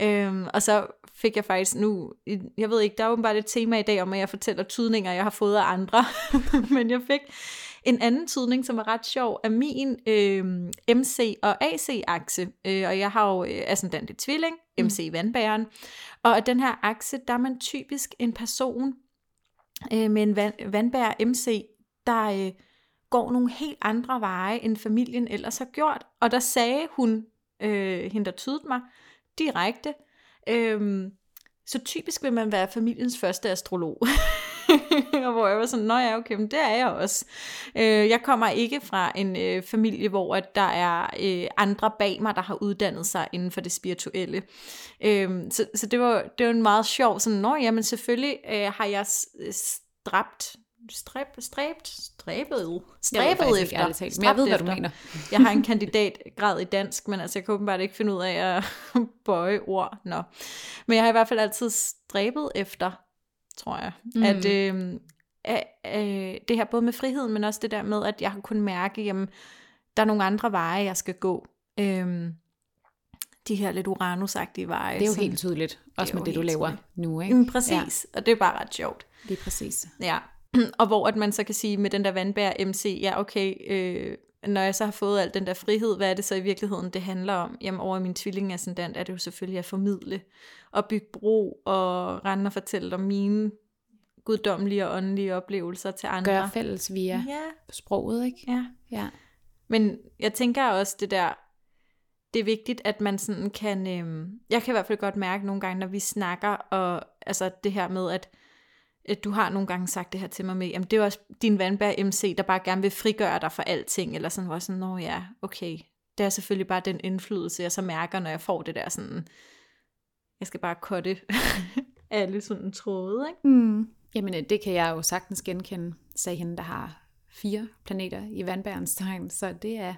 Øhm, og så fik jeg faktisk nu, jeg ved ikke, der er åbenbart et tema i dag om, at jeg fortæller tydninger, jeg har fået af andre. [LAUGHS] Men jeg fik en anden tydning, som er ret sjov, af min øh, MC og AC-akse. Øh, og jeg har jo øh, ascendant i tvilling, MC i vandbæren. Og af den her akse, der er man typisk en person øh, med en vand, vandbærer MC, der øh, går nogle helt andre veje, end familien ellers har gjort. Og der sagde hun, øh, hende der tydede mig, direkte, Øhm, så typisk vil man være familiens første astrolog. [LAUGHS] og hvor jeg var sådan, nå ja, okay, men det er jeg også. Øh, jeg kommer ikke fra en øh, familie, hvor at der er øh, andre bag mig, der har uddannet sig inden for det spirituelle. Øh, så, så det var, det var en meget sjov, sådan, nå ja, men selvfølgelig øh, har jeg stræbt stræb, stræbt, stræbet, stræbet efter. Talt, men jeg ved, hvad du mener. jeg har en kandidatgrad i dansk, men altså, jeg kan åbenbart ikke finde ud af at [LAUGHS] bøje ord. Nå. Men jeg har i hvert fald altid stræbet efter tror jeg. Mm. At øh, øh, det her både med friheden, men også det der med, at jeg har kunnet mærke, jamen, der er nogle andre veje, jeg skal gå. Øh, de her lidt uranusagtige veje. Det er jo helt tydeligt, også med det, du laver tydeligt. nu. Ikke? Mm, præcis, ja. og det er bare ret sjovt. Det er præcis. Ja, [CLEARS THROAT] og hvor at man så kan sige med den der vandbær MC, ja okay, øh, når jeg så har fået al den der frihed, hvad er det så i virkeligheden, det handler om? Jamen over min tvillingascendant er det jo selvfølgelig at formidle og bygge bro og rende og fortælle om mine guddommelige og åndelige oplevelser til andre. Gør fælles via ja. sproget, ikke? Ja. ja. Men jeg tænker også det der, det er vigtigt, at man sådan kan, øh, jeg kan i hvert fald godt mærke nogle gange, når vi snakker, og altså det her med, at du har nogle gange sagt det her til mig med, jamen det er også din vandbær MC, der bare gerne vil frigøre dig for alting, eller sådan, hvor sådan, nå ja, okay, det er selvfølgelig bare den indflydelse, jeg så mærker, når jeg får det der sådan, jeg skal bare kotte [LAUGHS] alle sådan tråde, ikke? Mm. Jamen det kan jeg jo sagtens genkende, sagde hende, der har fire planeter i vandbærens tegn, så det er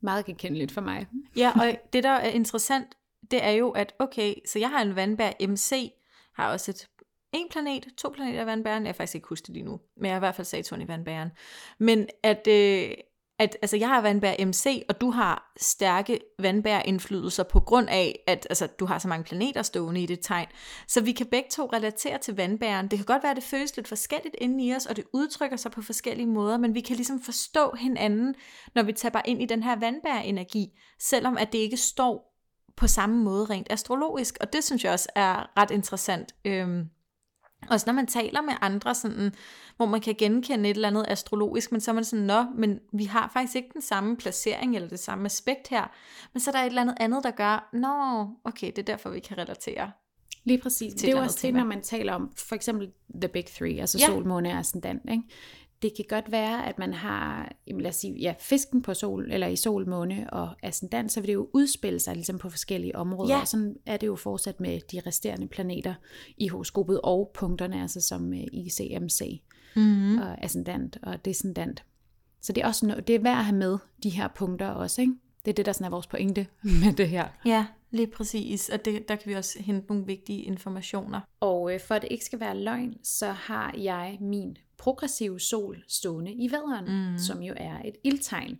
meget genkendeligt for mig. Ja, og [LAUGHS] det der er interessant, det er jo, at okay, så jeg har en vandbær MC, har også et en planet, to planeter i vandbæren, jeg har faktisk ikke huske det lige nu, men jeg har i hvert fald Saturn i vandbæren. Men at, øh, at altså, jeg har vandbær MC, og du har stærke vandbærindflydelser på grund af, at altså, du har så mange planeter stående i det tegn. Så vi kan begge to relatere til vandbæren. Det kan godt være, at det føles lidt forskelligt inde i os, og det udtrykker sig på forskellige måder, men vi kan ligesom forstå hinanden, når vi taber ind i den her vandbærenergi, selvom at det ikke står på samme måde rent astrologisk. Og det synes jeg også er ret interessant. Øhm, også når man taler med andre, sådan, hvor man kan genkende et eller andet astrologisk, men så er man sådan, nå, men vi har faktisk ikke den samme placering eller det samme aspekt her. Men så er der et eller andet andet, der gør, nå, okay, det er derfor, vi kan relatere. Lige præcis. Det er jo også det, når man taler om for eksempel The Big Three, altså ja. sol, måne og ascendant. Ikke? Det kan godt være, at man har, jamen lad os sige, ja, fisken på sol, eller i sol, måne og ascendant, så vil det jo udspille sig ligesom på forskellige områder. Ja. Og sådan er det jo fortsat med de resterende planeter i horoskopet og punkterne, altså som øh, ICMC mm-hmm. og ascendant og descendant. Så det er også noget, det er værd at have med, de her punkter også, ikke? Det er det, der sådan er vores pointe [LAUGHS] med det her. Ja, lige præcis. Og det, der kan vi også hente nogle vigtige informationer. Og øh, for at det ikke skal være løgn, så har jeg min progressive sol stående i vædderen, mm. som jo er et ildtegn.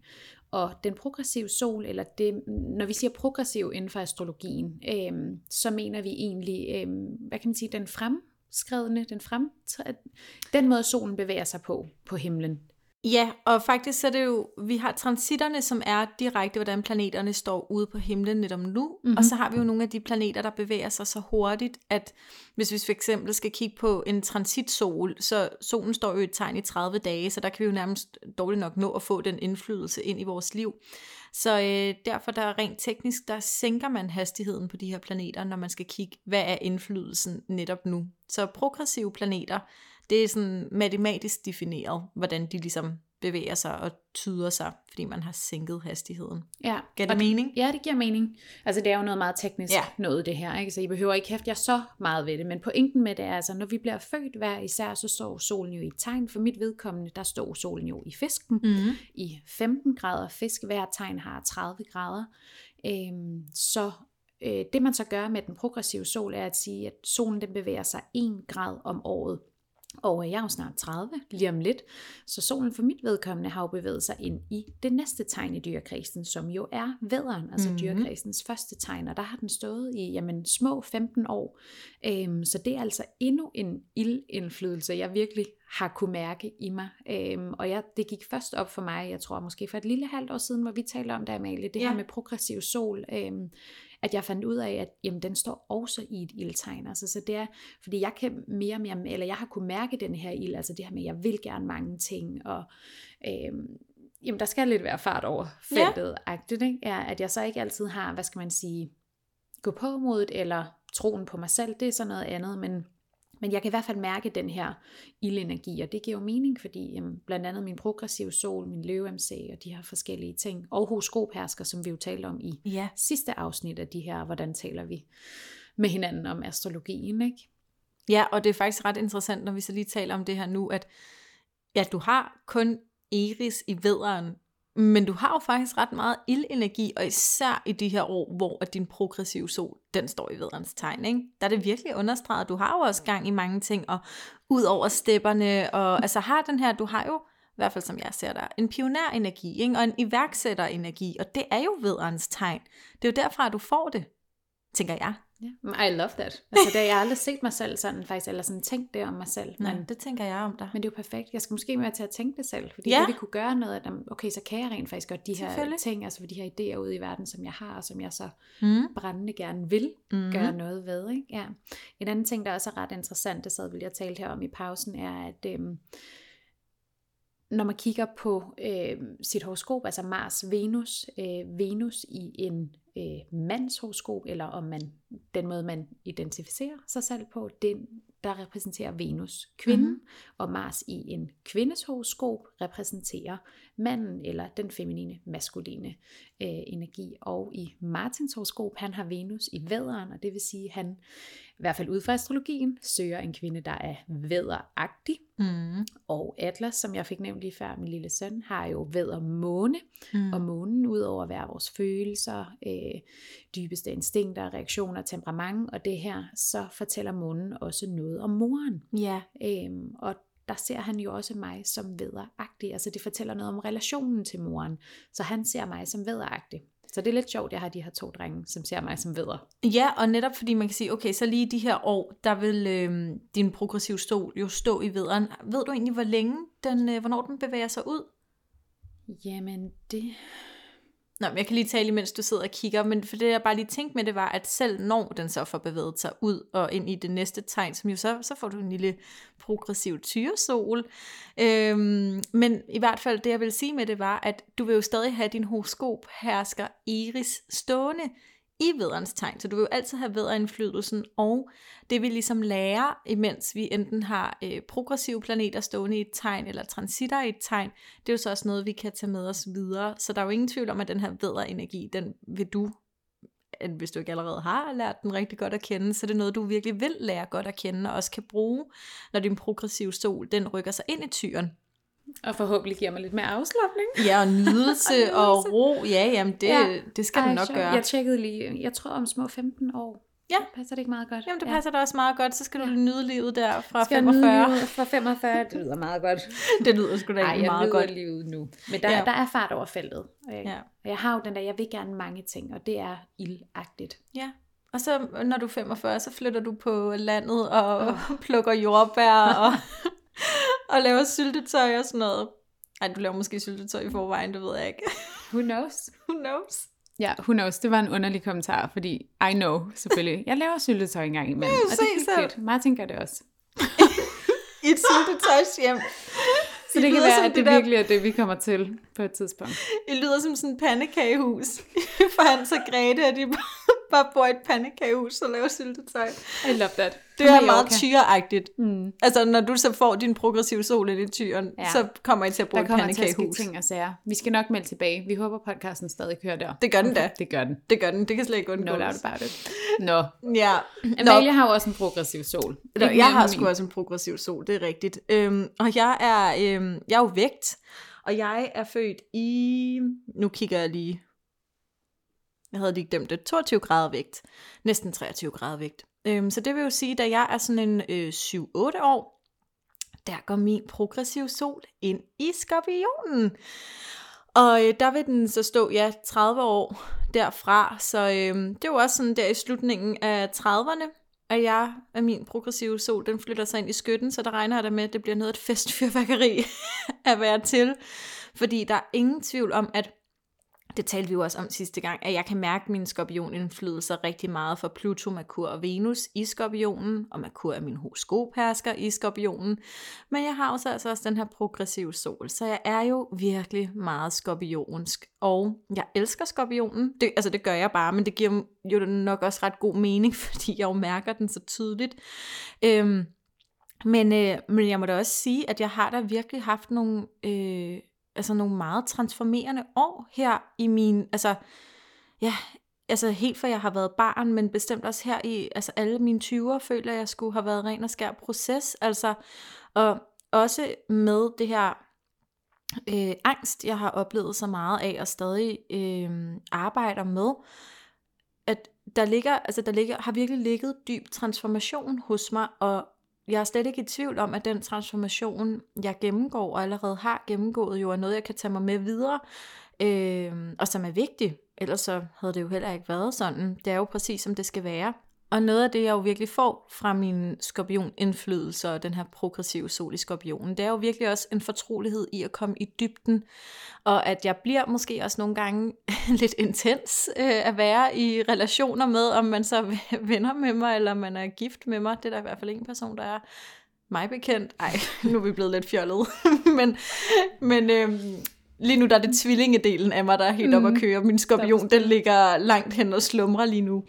Og den progressive sol, eller det, når vi siger progressiv inden for astrologien, øh, så mener vi egentlig, øh, hvad kan man sige, den fremskredende, den, frem, den måde solen bevæger sig på, på himlen. Ja, og faktisk så er det jo, vi har transitterne, som er direkte, hvordan planeterne står ude på himlen netop nu, mm-hmm. og så har vi jo nogle af de planeter, der bevæger sig så hurtigt, at hvis vi for eksempel skal kigge på en transitsol, så solen står jo et tegn i 30 dage, så der kan vi jo nærmest dårligt nok nå at få den indflydelse ind i vores liv. Så øh, derfor der rent teknisk, der sænker man hastigheden på de her planeter, når man skal kigge, hvad er indflydelsen netop nu. Så progressive planeter, det er sådan matematisk defineret, hvordan de ligesom bevæger sig og tyder sig, fordi man har sænket hastigheden. Ja. Giver det mening? Ja, det giver mening. Altså det er jo noget meget teknisk ja. noget det her, ikke? så I behøver ikke hæfte jer så meget ved det, men pointen med det er altså, når vi bliver født hver især, så står solen jo i tegn. For mit vedkommende, der står solen jo i fisken mm-hmm. i 15 grader fisk. Hver tegn har 30 grader. Øhm, så øh, det man så gør med den progressive sol, er at sige, at solen den bevæger sig 1 grad om året Og øh, jeg er jo snart 30, lige om lidt. Så solen for mit vedkommende har jo bevæget sig ind i det næste tegn i dyrekrisen, som jo er vædderen, altså Mhm. mm-hmm. dyrekrisens første tegn. Og der har den stået i jamen, små 15 år. Øhm, så det er altså endnu en ildindflydelse, jeg virkelig har kunne mærke i mig. Øhm, og jeg, det gik først op for mig, jeg tror måske for et lille halvt år siden, hvor vi talte om det, Amalie, det Ja. her med progressiv sol. Øhm, at jeg fandt ud af, at jamen, den står også i et ildtegn. Altså, så det er, fordi jeg kan mere og mere, eller jeg har kunne mærke den her ild, altså det her med, at jeg vil gerne mange ting, og øhm, jamen, der skal lidt være fart over feltet, ja. agtigt, ikke? Ja, at jeg så ikke altid har, hvad skal man sige, gå på modet, eller troen på mig selv, det er så noget andet, men men jeg kan i hvert fald mærke den her ildenergi, og det giver jo mening, fordi jamen, blandt andet min progressive sol, min løve MC og de her forskellige ting, og horoskophersker, som vi jo talte om i Ja. sidste afsnit af de her, hvordan taler vi med hinanden om astrologien, ikke? Ja, og det er faktisk ret interessant, når vi så lige taler om det her nu, at ja, du har kun Eris i vederen, men du har jo faktisk ret meget ildenergi, og især i de her år, hvor at din progressive sol, den står i vedrens tegn, ikke? Der er det virkelig understreget, du har jo også gang i mange ting, og ud over stepperne, og altså har den her, du har jo, i hvert fald som jeg ser der, en pionerenergi, ikke? og en iværksætterenergi, og det er jo vedrens tegn. Det er jo derfra, du får det, tænker jeg. Ja, I love that. Altså, det har jeg aldrig set mig selv sådan, faktisk, eller sådan tænkt det om mig selv. Nej, Men, det tænker jeg om dig. men det er jo perfekt. Jeg skal måske mere til at tænke det selv, fordi Ja. det vi kunne gøre noget af dem, okay, så kan jeg rent faktisk godt de her ting, altså de her idéer ude i verden, som jeg har, og som jeg så Mm. brændende gerne vil Mm. gøre noget ved. Ikke? Ja. En anden ting, der også er ret interessant, det sad vi lige og talte her om i pausen, er, at øhm, når man kigger på øh, sit horoskop, altså Mars, Venus, øh, Venus i en øh, mands horoskop, eller om man den måde, man identificerer sig selv på, den, der repræsenterer Venus kvinden, Mhm. mm-hmm. og Mars i en kvindes horoskop repræsenterer manden eller den feminine, maskuline øh, energi. Og i Martins horoskop, han har Venus i vædderen, og det vil sige, at han, i hvert fald ud fra astrologien, søger en kvinde, der er vædderagtig. Mm. Og Atlas, som jeg fik nævnt lige før, min lille søn, har jo vædder måne, Mm. og månen udover at være vores følelser, øh, dybeste instinkter, reaktioner, temperament og det her, så fortæller månen også noget om moren. Ja, Øhm, og der ser han jo også mig som vædderagtig. Altså det fortæller noget om relationen til moren. Så han ser mig som vædderagtig. Så det er lidt sjovt, jeg har de her to drenge, som ser mig som vædder. Ja, og netop fordi man kan sige, okay, så lige de her år, der vil øh, din progressiv stol jo stå i vederen. Ved du egentlig, hvor længe den, øh, hvornår den bevæger sig ud? Jamen det... Nå, men jeg kan lige tale, imens du sidder og kigger, men for det jeg bare lige tænkte med det var, at selv når den så får bevæget sig ud og ind i det næste tegn, som jo så, så får du en lille progressiv tyresol. Øhm, men i hvert fald det jeg vil sige med det var, at du vil jo stadig have din horoskop hersker Iris stående i vederens tegn, så du vil jo altid have vederindflydelsen, og det vi ligesom lærer, imens vi enten har øh, progressive planeter stående i et tegn, eller transitter i et tegn, det er jo så også noget, vi kan tage med os videre. Så der er jo ingen tvivl om, at den her vederenergi, den vil du, at hvis du ikke allerede har lært den rigtig godt at kende, så det er det noget, du virkelig vil lære godt at kende, og også kan bruge, når din progressive sol, den rykker sig ind i tyren. Og forhåbentlig giver mig lidt mere afslappning. Ja, og nydelse [LAUGHS] Og og ro, ja, jamen det, Ja. det skal du Ej, nok sjovt. gøre. Jeg tjekkede lige, jeg tror om små 15 år. Ja. Passer det ikke meget godt? Jamen det Ja. passer da også meget godt, så skal du nyde livet der fra Skal jeg nyde 45. livet fra 45, [LAUGHS] det lyder meget godt. [LAUGHS] Det lyder sgu da Nej, egentlig jeg meget godt. livet nu. Men der, Ja. ja. der er fart over feltet. Og jeg, Ja. ja. og jeg har jo den der, jeg vil gerne mange ting, og det er ildagtigt. Ja. Og så når du er 45, så flytter du på landet og plukker jordbær og, og laver syltetøj og sådan noget. Ej, du laver måske syltetøj i forvejen, det ved jeg ikke. Who knows? [LAUGHS] Who knows? Ja, who knows. Det var en underlig kommentar, fordi I know, selvfølgelig. Jeg laver syltetøj engang imellem, Ja, og det er hyggeligt. Martin gør det også. [LAUGHS] I et syltetøjshjem. Så I det kan være, at det der- virkelig er det, vi kommer til på et tidspunkt. I lyder som sådan et pandekagehus. [LAUGHS] For Hans og Grete, at de bare bor i et pandekagehus og laver syltetøj. I love that. Det er meget tyreagtigt. Mm. Altså, når du så får din progressive sol i tyren, ja. Så kommer I til at bruge Der et kommer til at ske pandekagehus. ting og sager. Vi skal nok melde tilbage. Vi håber, podcasten stadig kører der. Det gør den da. Det gør den. Det gør den. Det kan slet ikke No undgås. doubt about it. Nå. Ja. Amalie har jo også en progressiv sol. Nå, jeg har sgu også en progressiv sol, det er rigtigt. Øhm, og jeg er, øhm, jeg er jo vægt, og jeg er født i, nu kigger jeg lige, havde lige glemt det, 22 grader vægt, næsten 23 grader vægt. Øhm, så det vil jo sige, da jeg er sådan en øh, 7-8 år, der går min progressive sol ind i skorpionen. Og øh, der vil den så stå, ja, 30 år derfra. Så øh, det er jo også sådan der i slutningen af 30'erne, at jeg, at min progressive sol, den flytter sig ind i skytten, så der regner jeg da med, at det bliver noget et festfyrværkeri [LAUGHS] at være til. Fordi der er ingen tvivl om, at det talte vi jo også om sidste gang, at jeg kan mærke min skorpionindflydelser rigtig meget for Pluto, Merkur og Venus i skorpionen, og Merkur er min horoskophersker i skorpionen, men jeg har også altså også den her progressive sol, så jeg er jo virkelig meget skorpionsk, og jeg elsker skorpionen, det, altså det gør jeg bare, men det giver jo nok også ret god mening, [LAUGHS] fordi jeg jo mærker den så tydeligt. Øhm, men, øh, men jeg må da også sige, at jeg har da virkelig haft nogle... Øh, altså nogle meget transformerende år her i min, altså, ja, altså helt for jeg har været barn, men bestemt også her i, altså alle mine 20'er føler jeg skulle have været ren og skær proces, altså, og også med det her øh, angst, jeg har oplevet så meget af, og stadig øh, arbejder med, at der ligger, altså der ligger, har virkelig ligget dyb transformation hos mig, og jeg er slet ikke i tvivl om, at den transformation, jeg gennemgår og allerede har gennemgået, jo er noget, jeg kan tage mig med videre, øh, og som er vigtig. Ellers så havde det jo heller ikke været sådan. Det er jo præcis, som det skal være. Og noget af det, jeg jo virkelig får fra min skorpion-indflydelse og den her progressive sol i skorpionen, det er jo virkelig også en fortrolighed i at komme i dybden, og at jeg bliver måske også nogle gange [LAUGHS] lidt intens øh, at være i relationer med, om man så [LAUGHS] venner med mig, eller man er gift med mig. Det er der i hvert fald en person, der er mig bekendt. Ej, [LAUGHS] nu er vi blevet lidt fjollet. men men øh, Lige nu der er det tvillingedelen af mig, der er helt mm. op at mm. køre. Min skorpion, den ligger langt hen og slumrer lige nu.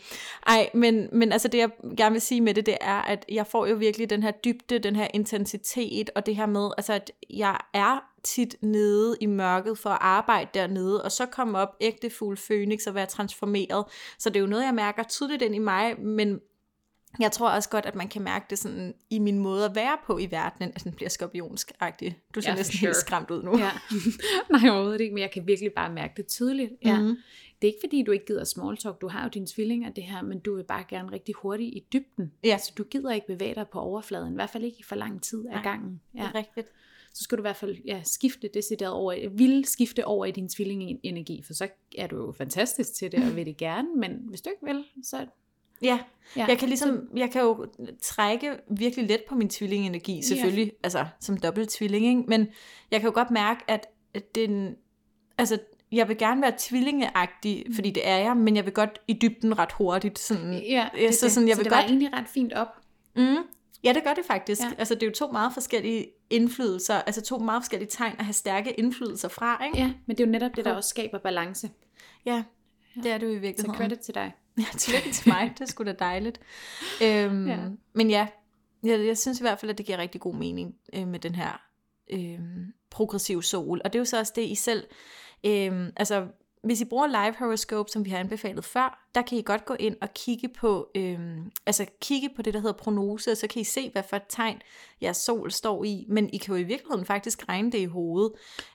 Ej, men, men altså det jeg gerne vil sige med det, det er, at jeg får jo virkelig den her dybde, den her intensitet, og det her med, altså at jeg er tit nede i mørket for at arbejde dernede, og så komme op ægte fuld Phoenix og være transformeret. Så det er jo noget, jeg mærker tydeligt ind i mig, men jeg tror også godt, at man kan mærke det sådan i min måde at være på i verdenen, at den bliver skorpionsk-agtig. Du ser ja, næsten sure. helt skræmt ud nu. Ja. [LAUGHS] Nej, overhovedet ikke, men jeg kan virkelig bare mærke det tydeligt. Ja. Mm-hmm. Det er ikke fordi, du ikke gider small talk. Du har jo dine tvillinger det her, men du vil bare gerne rigtig hurtigt i dybden. Ja. Så du gider ikke bevæge dig på overfladen, i hvert fald ikke i for lang tid af gangen. Ja. det er rigtigt. Så skal du i hvert fald ja, skifte decideret over, vil skifte over i din tvillingenergi, for så er du jo fantastisk til det, og vil det gerne, men hvis du ikke vil, så Ja, ja. jeg kan ligesom, jeg kan jo trække virkelig let på min tvillingenergi, selvfølgelig, ja. altså som dobbelt tvilling, ikke? men jeg kan jo godt mærke, at den, altså jeg vil gerne være tvillingeagtig, mm. fordi det er jeg, men jeg vil godt i dybden ret hurtigt. Sådan, ja, det, så, sådan, jeg så vil det godt, var egentlig ret fint op. Mm, ja, det gør det faktisk. Ja. Altså det er jo to meget forskellige indflydelser, altså to meget forskellige tegn at have stærke indflydelser fra. Ikke? Ja, men det er jo netop det, der også skaber balance. Ja, det er det jo i virkeligheden. Så credit til dig. Ja, [LAUGHS] tillykke til mig. Det skulle da dejligt. Øhm, ja. Men ja, jeg, jeg synes i hvert fald, at det giver rigtig god mening øh, med den her øh, progressive sol. Og det er jo så også det, I selv... Øh, altså, hvis I bruger live horoscope, som vi har anbefalet før, der kan I godt gå ind og kigge på, øhm, altså kigge på det, der hedder prognose, og så kan I se, hvad for et tegn jeres sol står i, men I kan jo i virkeligheden faktisk regne det i hovedet.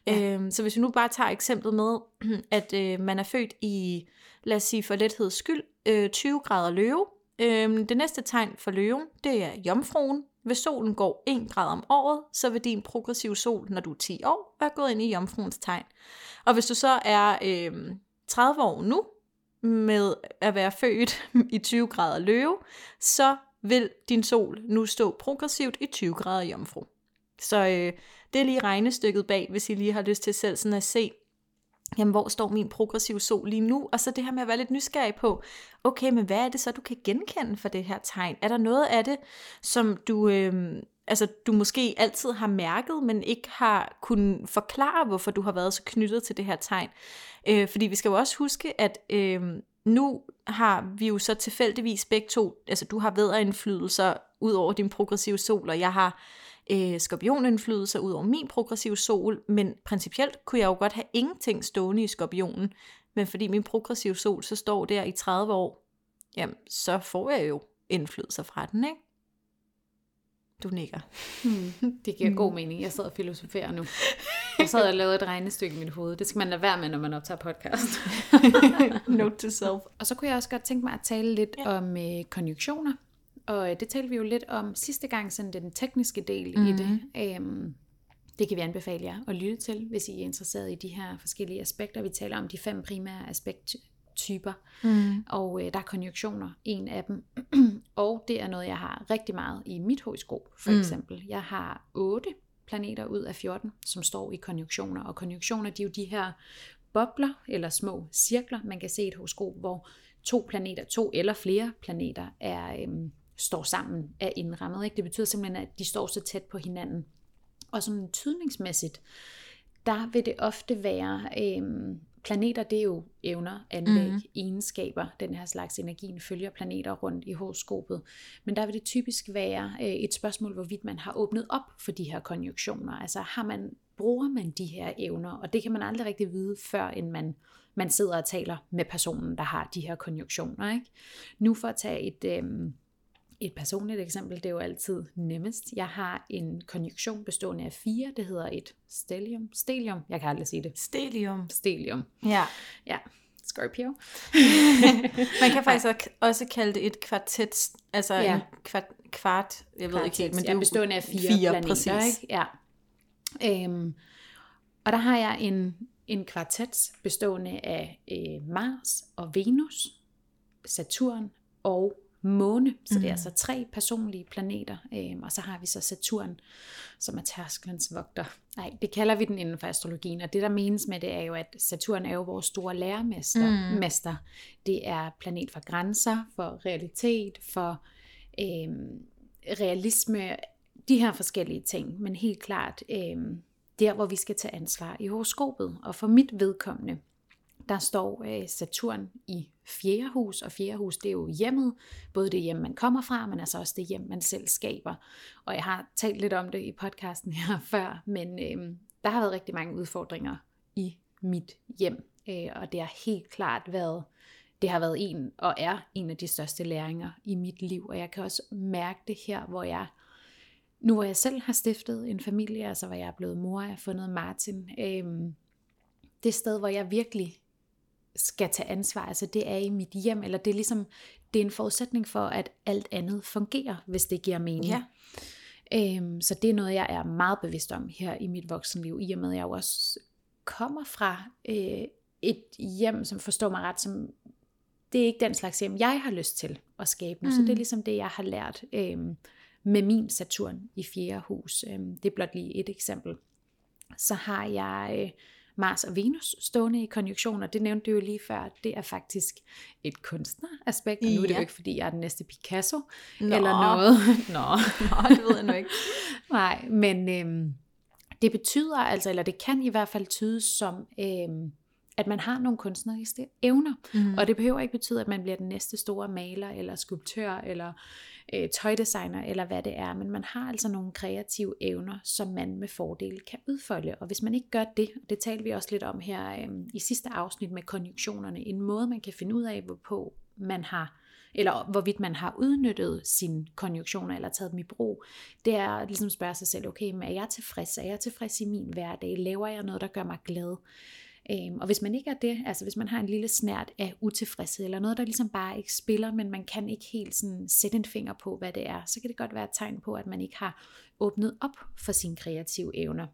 Ja. Øhm, så hvis vi nu bare tager eksemplet med, [CLEARS THROAT] at øh, man er født i lad os sige for letheds skyld, øh, 20 grader løve. Øh, det næste tegn for løven, det er jomfruen. Hvis solen går 1 grad om året, så vil din progressive sol, når du er 10 år, være gået ind i jomfruens tegn. Og hvis du så er øh, 30 år nu, med at være født [LAUGHS] i 20 grader løve, så vil din sol nu stå progressivt i 20 grader jomfru. Så øh, det er lige regnestykket bag, hvis I lige har lyst til selv sådan at se, jamen hvor står min progressive sol lige nu? Og så det her med at være lidt nysgerrig på, okay, men hvad er det så, du kan genkende for det her tegn? Er der noget af det, som du, øh, altså, du måske altid har mærket, men ikke har kunnet forklare, hvorfor du har været så knyttet til det her tegn? Øh, fordi vi skal jo også huske, at øh, nu har vi jo så tilfældigvis begge to, altså du har vederindflydelser ud over din progressive sol, og jeg har øh, skorpionindflydelse ud over min progressive sol, men principielt kunne jeg jo godt have ingenting stående i skorpionen, men fordi min progressive sol så står der i 30 år, jamen så får jeg jo indflydelse fra den, ikke? Du nikker. Hmm, det giver god mening. Jeg sidder og filosoferer nu. Jeg sad og lavede et regnestykke i mit hoved. Det skal man lade være med, når man optager podcast. [LAUGHS] Note to self. Og så kunne jeg også godt tænke mig at tale lidt ja. om øh, konjunktioner Og øh, det talte vi jo lidt om sidste gang, sådan den tekniske del mm. i det. Øhm, det kan vi anbefale jer at lytte til, hvis I er interesseret i de her forskellige aspekter. Vi taler om de fem primære aspekttyper, mm. og øh, der er konjunktioner, en af dem. [CLEARS THROAT] og det er noget, jeg har rigtig meget i mit horoskop, for mm. eksempel. Jeg har 8 planeter ud af 14, som står i konjunktioner. Og konjunktioner, de er jo de her bobler eller små cirkler, man kan se i et horoskop, hvor to planeter, to eller flere planeter, er, øhm, står sammen, er indrammet. Ikke? Det betyder simpelthen, at de står så tæt på hinanden. Og sådan tydningsmæssigt, der vil det ofte være, øhm, planeter det er jo evner, anlæg, mm. egenskaber, den her slags energien følger planeter rundt i horoskopet. Men der vil det typisk være øh, et spørgsmål, hvorvidt man har åbnet op for de her konjunktioner. Altså har man, bruger man de her evner? Og det kan man aldrig rigtig vide, før end man, man sidder og taler med personen, der har de her konjunktioner. Ikke? Nu for at tage et... Øh, et personligt eksempel, det er jo altid nemmest. Jeg har en konjunktion bestående af fire, det hedder et stelium. Stelium, jeg kan aldrig sige det. Stelium. Stelium. Ja. Ja, Scorpio. [LAUGHS] Man kan faktisk også kalde det et kvartet, altså ja. en kvart, kvart, jeg ved ikke helt, men det er bestående af fire, fire planeter. Præcis. Ikke? Ja. Øhm, og der har jeg en, en kvartet bestående af øh, Mars og Venus, Saturn og måne, så det er mm. altså tre personlige planeter, øhm, og så har vi så Saturn, som er tærskelens vogter. Nej, det kalder vi den inden for astrologien, og det der menes med det er jo, at Saturn er jo vores store lærermester. Mm. Mester. Det er planet for grænser, for realitet, for øhm, realisme, de her forskellige ting, men helt klart øhm, der, hvor vi skal tage ansvar i horoskopet. Og for mit vedkommende, der står øh, Saturn i fjerde hus, og fjerde hus det er jo hjemmet, både det hjem man kommer fra, men altså også det hjem man selv skaber. Og jeg har talt lidt om det i podcasten [LAUGHS] her før, men øh, der har været rigtig mange udfordringer i mit hjem, øh, og det har helt klart været, det har været en og er en af de største læringer i mit liv, og jeg kan også mærke det her, hvor jeg nu hvor jeg selv har stiftet en familie, altså hvor jeg er blevet mor, jeg har fundet Martin, øh, det sted, hvor jeg virkelig skal tage ansvar, altså det er i mit hjem, eller det er ligesom, det er en forudsætning for, at alt andet fungerer, hvis det giver mening. Ja. Øhm, så det er noget, jeg er meget bevidst om her i mit voksenliv, i og med, at jeg jo også kommer fra øh, et hjem, som forstår mig ret, som det er ikke den slags hjem, jeg har lyst til at skabe nu. Mm. Så det er ligesom det, jeg har lært øh, med min Saturn i fjerde hus. Øh, det er blot lige et eksempel. Så har jeg... Øh, Mars og Venus stående i konjunktioner. Det nævnte du jo lige før. Det er faktisk et kunstneraspekt, og nu er det jo ikke, fordi jeg er den næste Picasso Nå. eller [LAUGHS] noget. Nå. Nå, [LAUGHS] det ved jeg nu ikke. [LAUGHS] Nej, men øhm, det betyder altså, eller det kan i hvert fald tydes som, øhm, at man har nogle kunstneriske evner. Mm. Og det behøver ikke betyde, at man bliver den næste store maler, eller skulptør, eller øh, tøjdesigner, eller hvad det er. Men man har altså nogle kreative evner, som man med fordel kan udfolde. Og hvis man ikke gør det, og det talte vi også lidt om her øh, i sidste afsnit med konjunktionerne, en måde man kan finde ud af, hvorpå man har eller hvorvidt man har udnyttet sine konjunktioner eller taget dem i brug, det er ligesom at ligesom spørge sig selv, okay, men er jeg tilfreds? Er jeg tilfreds i min hverdag? Laver jeg noget, der gør mig glad? Øhm, og hvis man ikke er det, altså hvis man har en lille snært af utilfredshed, eller noget, der ligesom bare ikke spiller, men man kan ikke helt sådan sætte en finger på, hvad det er, så kan det godt være et tegn på, at man ikke har åbnet op for sine kreative evner.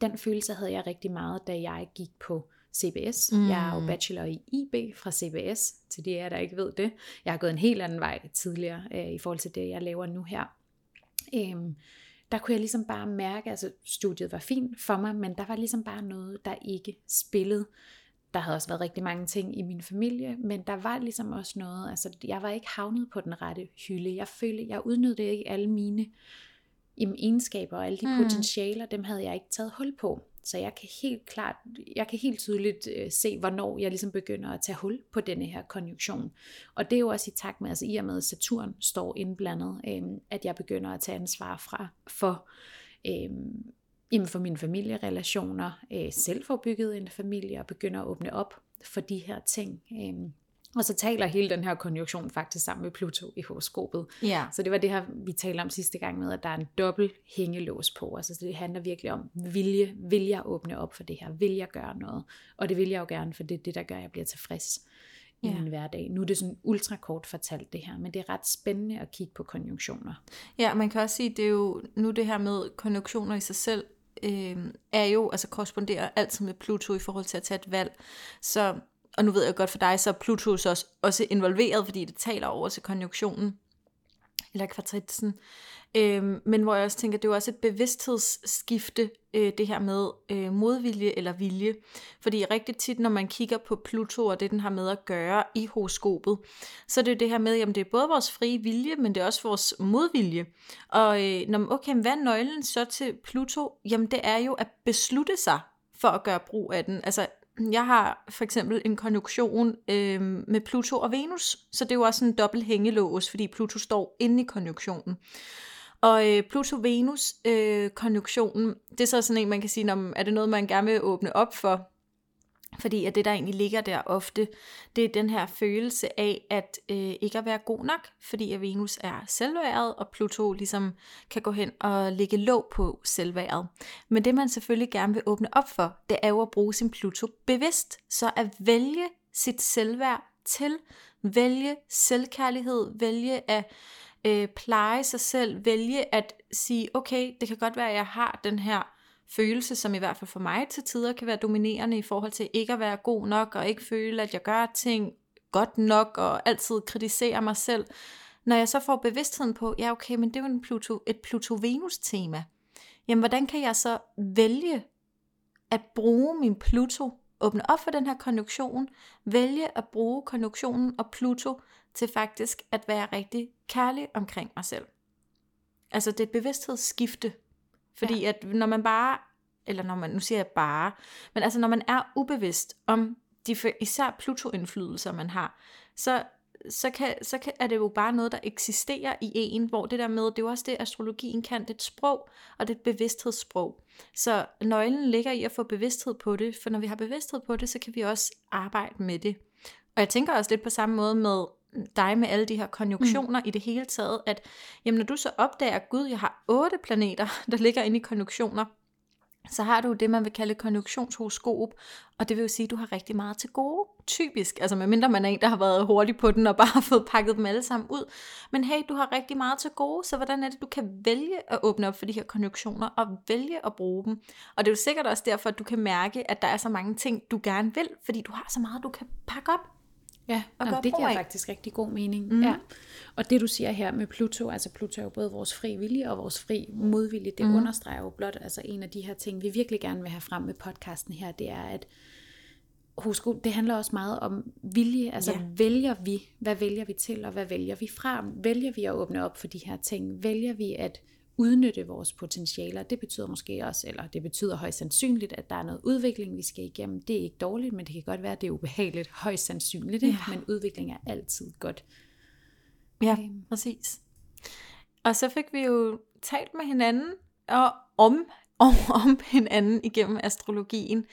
Den følelse havde jeg rigtig meget, da jeg gik på CBS. Mm. Jeg er jo bachelor i IB fra CBS, til de jer, der ikke ved det. Jeg har gået en helt anden vej tidligere øh, i forhold til det, jeg laver nu her. Øhm, der kunne jeg ligesom bare mærke, altså studiet var fint for mig, men der var ligesom bare noget, der ikke spillede. Der havde også været rigtig mange ting i min familie, men der var ligesom også noget, altså jeg var ikke havnet på den rette hylde. Jeg følte, jeg udnyttede ikke alle mine egenskaber og alle de mm. potentialer, dem havde jeg ikke taget hul på. Så jeg kan helt klart, jeg kan helt tydeligt øh, se, hvornår jeg ligesom begynder at tage hul på denne her konjunktion. Og det er jo også i takt med, altså i og med, Saturn står indblandet, øh, at jeg begynder at tage ansvar fra for, øh, jamen for mine familierelationer, øh, selv får bygget en familie og begynder at åbne op for de her ting. Øh, og så taler hele den her konjunktion faktisk sammen med Pluto i horoskopet. Ja. Så det var det her, vi talte om sidste gang med, at der er en dobbelt hængelås på. Altså det handler virkelig om, vilje, vil jeg åbne op for det her? Vil jeg gøre noget? Og det vil jeg jo gerne, for det er det, der gør, at jeg bliver tilfreds i min hverdag. Nu er det sådan ultra kort fortalt det her, men det er ret spændende at kigge på konjunktioner. Ja, man kan også sige, det er jo nu det her med konjunktioner i sig selv, øh, er jo, altså korresponderer altid med Pluto i forhold til at tage et valg. Så, og nu ved jeg godt for dig, så er Pluto så også, også involveret, fordi det taler over til konjunktionen, eller kvartritsen. Øh, men hvor jeg også tænker, det er jo også et bevidsthedsskifte, øh, det her med øh, modvilje eller vilje. Fordi rigtig tit, når man kigger på Pluto og det, den har med at gøre i horoskopet, så er det jo det her med, at det er både vores frie vilje, men det er også vores modvilje. Og øh, når, okay, hvad er nøglen så til Pluto? Jamen det er jo at beslutte sig for at gøre brug af den. Altså jeg har for eksempel en konjunktion øh, med Pluto og Venus, så det er jo også en dobbelt hængelås, fordi Pluto står inde i konjunktionen. Og øh, Pluto-Venus-konjunktionen, øh, det er så sådan en, man kan sige, er det noget, man gerne vil åbne op for? Fordi at det, der egentlig ligger der ofte, det er den her følelse af at øh, ikke at være god nok, fordi at Venus er selvværet, og Pluto ligesom kan gå hen og lægge låg på selvværet. Men det, man selvfølgelig gerne vil åbne op for, det er jo at bruge sin Pluto bevidst. Så at vælge sit selvværd til, vælge selvkærlighed, vælge at øh, pleje sig selv, vælge at sige, okay, det kan godt være, at jeg har den her følelse, som i hvert fald for mig til tider kan være dominerende i forhold til ikke at være god nok, og ikke føle, at jeg gør ting godt nok, og altid kritisere mig selv. Når jeg så får bevidstheden på, ja okay, men det er jo en Pluto, et Pluto-Venus-tema. Jamen, hvordan kan jeg så vælge at bruge min Pluto, åbne op for den her konjunktion, vælge at bruge konjunktionen og Pluto til faktisk at være rigtig kærlig omkring mig selv. Altså det er et bevidsthedsskifte. Fordi ja. at når man bare, eller når man, nu siger jeg bare, men altså når man er ubevidst om de især Pluto-indflydelser, man har, så, så, kan, så kan, er det jo bare noget, der eksisterer i en, hvor det der med, det er jo også det, astrologien kan, det er et sprog, og det er et bevidsthedssprog. Så nøglen ligger i at få bevidsthed på det, for når vi har bevidsthed på det, så kan vi også arbejde med det. Og jeg tænker også lidt på samme måde med dig med alle de her konjunktioner mm. i det hele taget, at jamen, når du så opdager, gud, jeg har otte planeter, [LAUGHS] der ligger inde i konjunktioner, så har du det, man vil kalde konjunktionshoroskop, og det vil jo sige, at du har rigtig meget til gode, typisk, altså medmindre man er en, der har været hurtig på den og bare har fået pakket dem alle sammen ud. Men hey, du har rigtig meget til gode, så hvordan er det, du kan vælge at åbne op for de her konjunktioner og vælge at bruge dem? Og det er jo sikkert også derfor, at du kan mærke, at der er så mange ting, du gerne vil, fordi du har så meget, du kan pakke op. Ja, og Jamen, det giver af. faktisk rigtig god mening. Mm. Ja. Og det du siger her med Pluto, altså Pluto er jo både vores fri vilje og vores fri modvilje, det mm. understreger jo blot, altså en af de her ting, vi virkelig gerne vil have frem med podcasten her, det er, at horoskop, det handler også meget om vilje, altså ja. vælger vi, hvad vælger vi til, og hvad vælger vi fra? Vælger vi at åbne op for de her ting? Vælger vi at udnytte vores potentialer. Det betyder måske også, eller det betyder højst sandsynligt, at der er noget udvikling, vi skal igennem. Det er ikke dårligt, men det kan godt være, at det er ubehageligt. Højst sandsynligt, ja. men udvikling er altid godt. Ja, okay. præcis. Og så fik vi jo talt med hinanden og om, om, om hinanden igennem astrologien.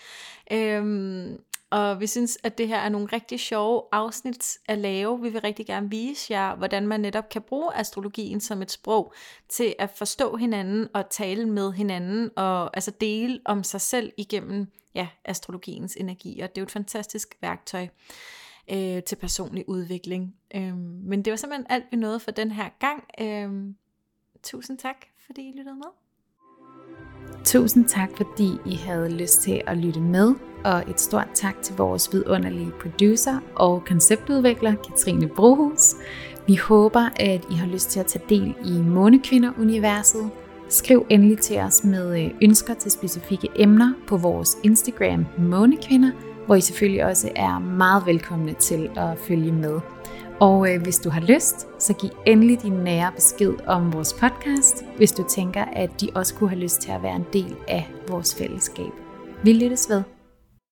Øhm, og vi synes, at det her er nogle rigtig sjove afsnit at lave. Vi vil rigtig gerne vise jer, hvordan man netop kan bruge astrologien som et sprog til at forstå hinanden og tale med hinanden og altså dele om sig selv igennem ja, astrologiens energier. Det er jo et fantastisk værktøj øh, til personlig udvikling. Øh, men det var simpelthen alt, vi nåede for den her gang. Øh, tusind tak, fordi I lyttede med. Tusind tak, fordi I havde lyst til at lytte med, og et stort tak til vores vidunderlige producer og konceptudvikler, Katrine Brohus. Vi håber, at I har lyst til at tage del i Månekvinder-universet. Skriv endelig til os med øh, ønsker til specifikke emner på vores Instagram Månekvinder, hvor I selvfølgelig også er meget velkomne til at følge med. Og øh, hvis du har lyst, så giv endelig din nære besked om vores podcast, hvis du tænker, at de også kunne have lyst til at være en del af vores fællesskab. Vi lyttes ved.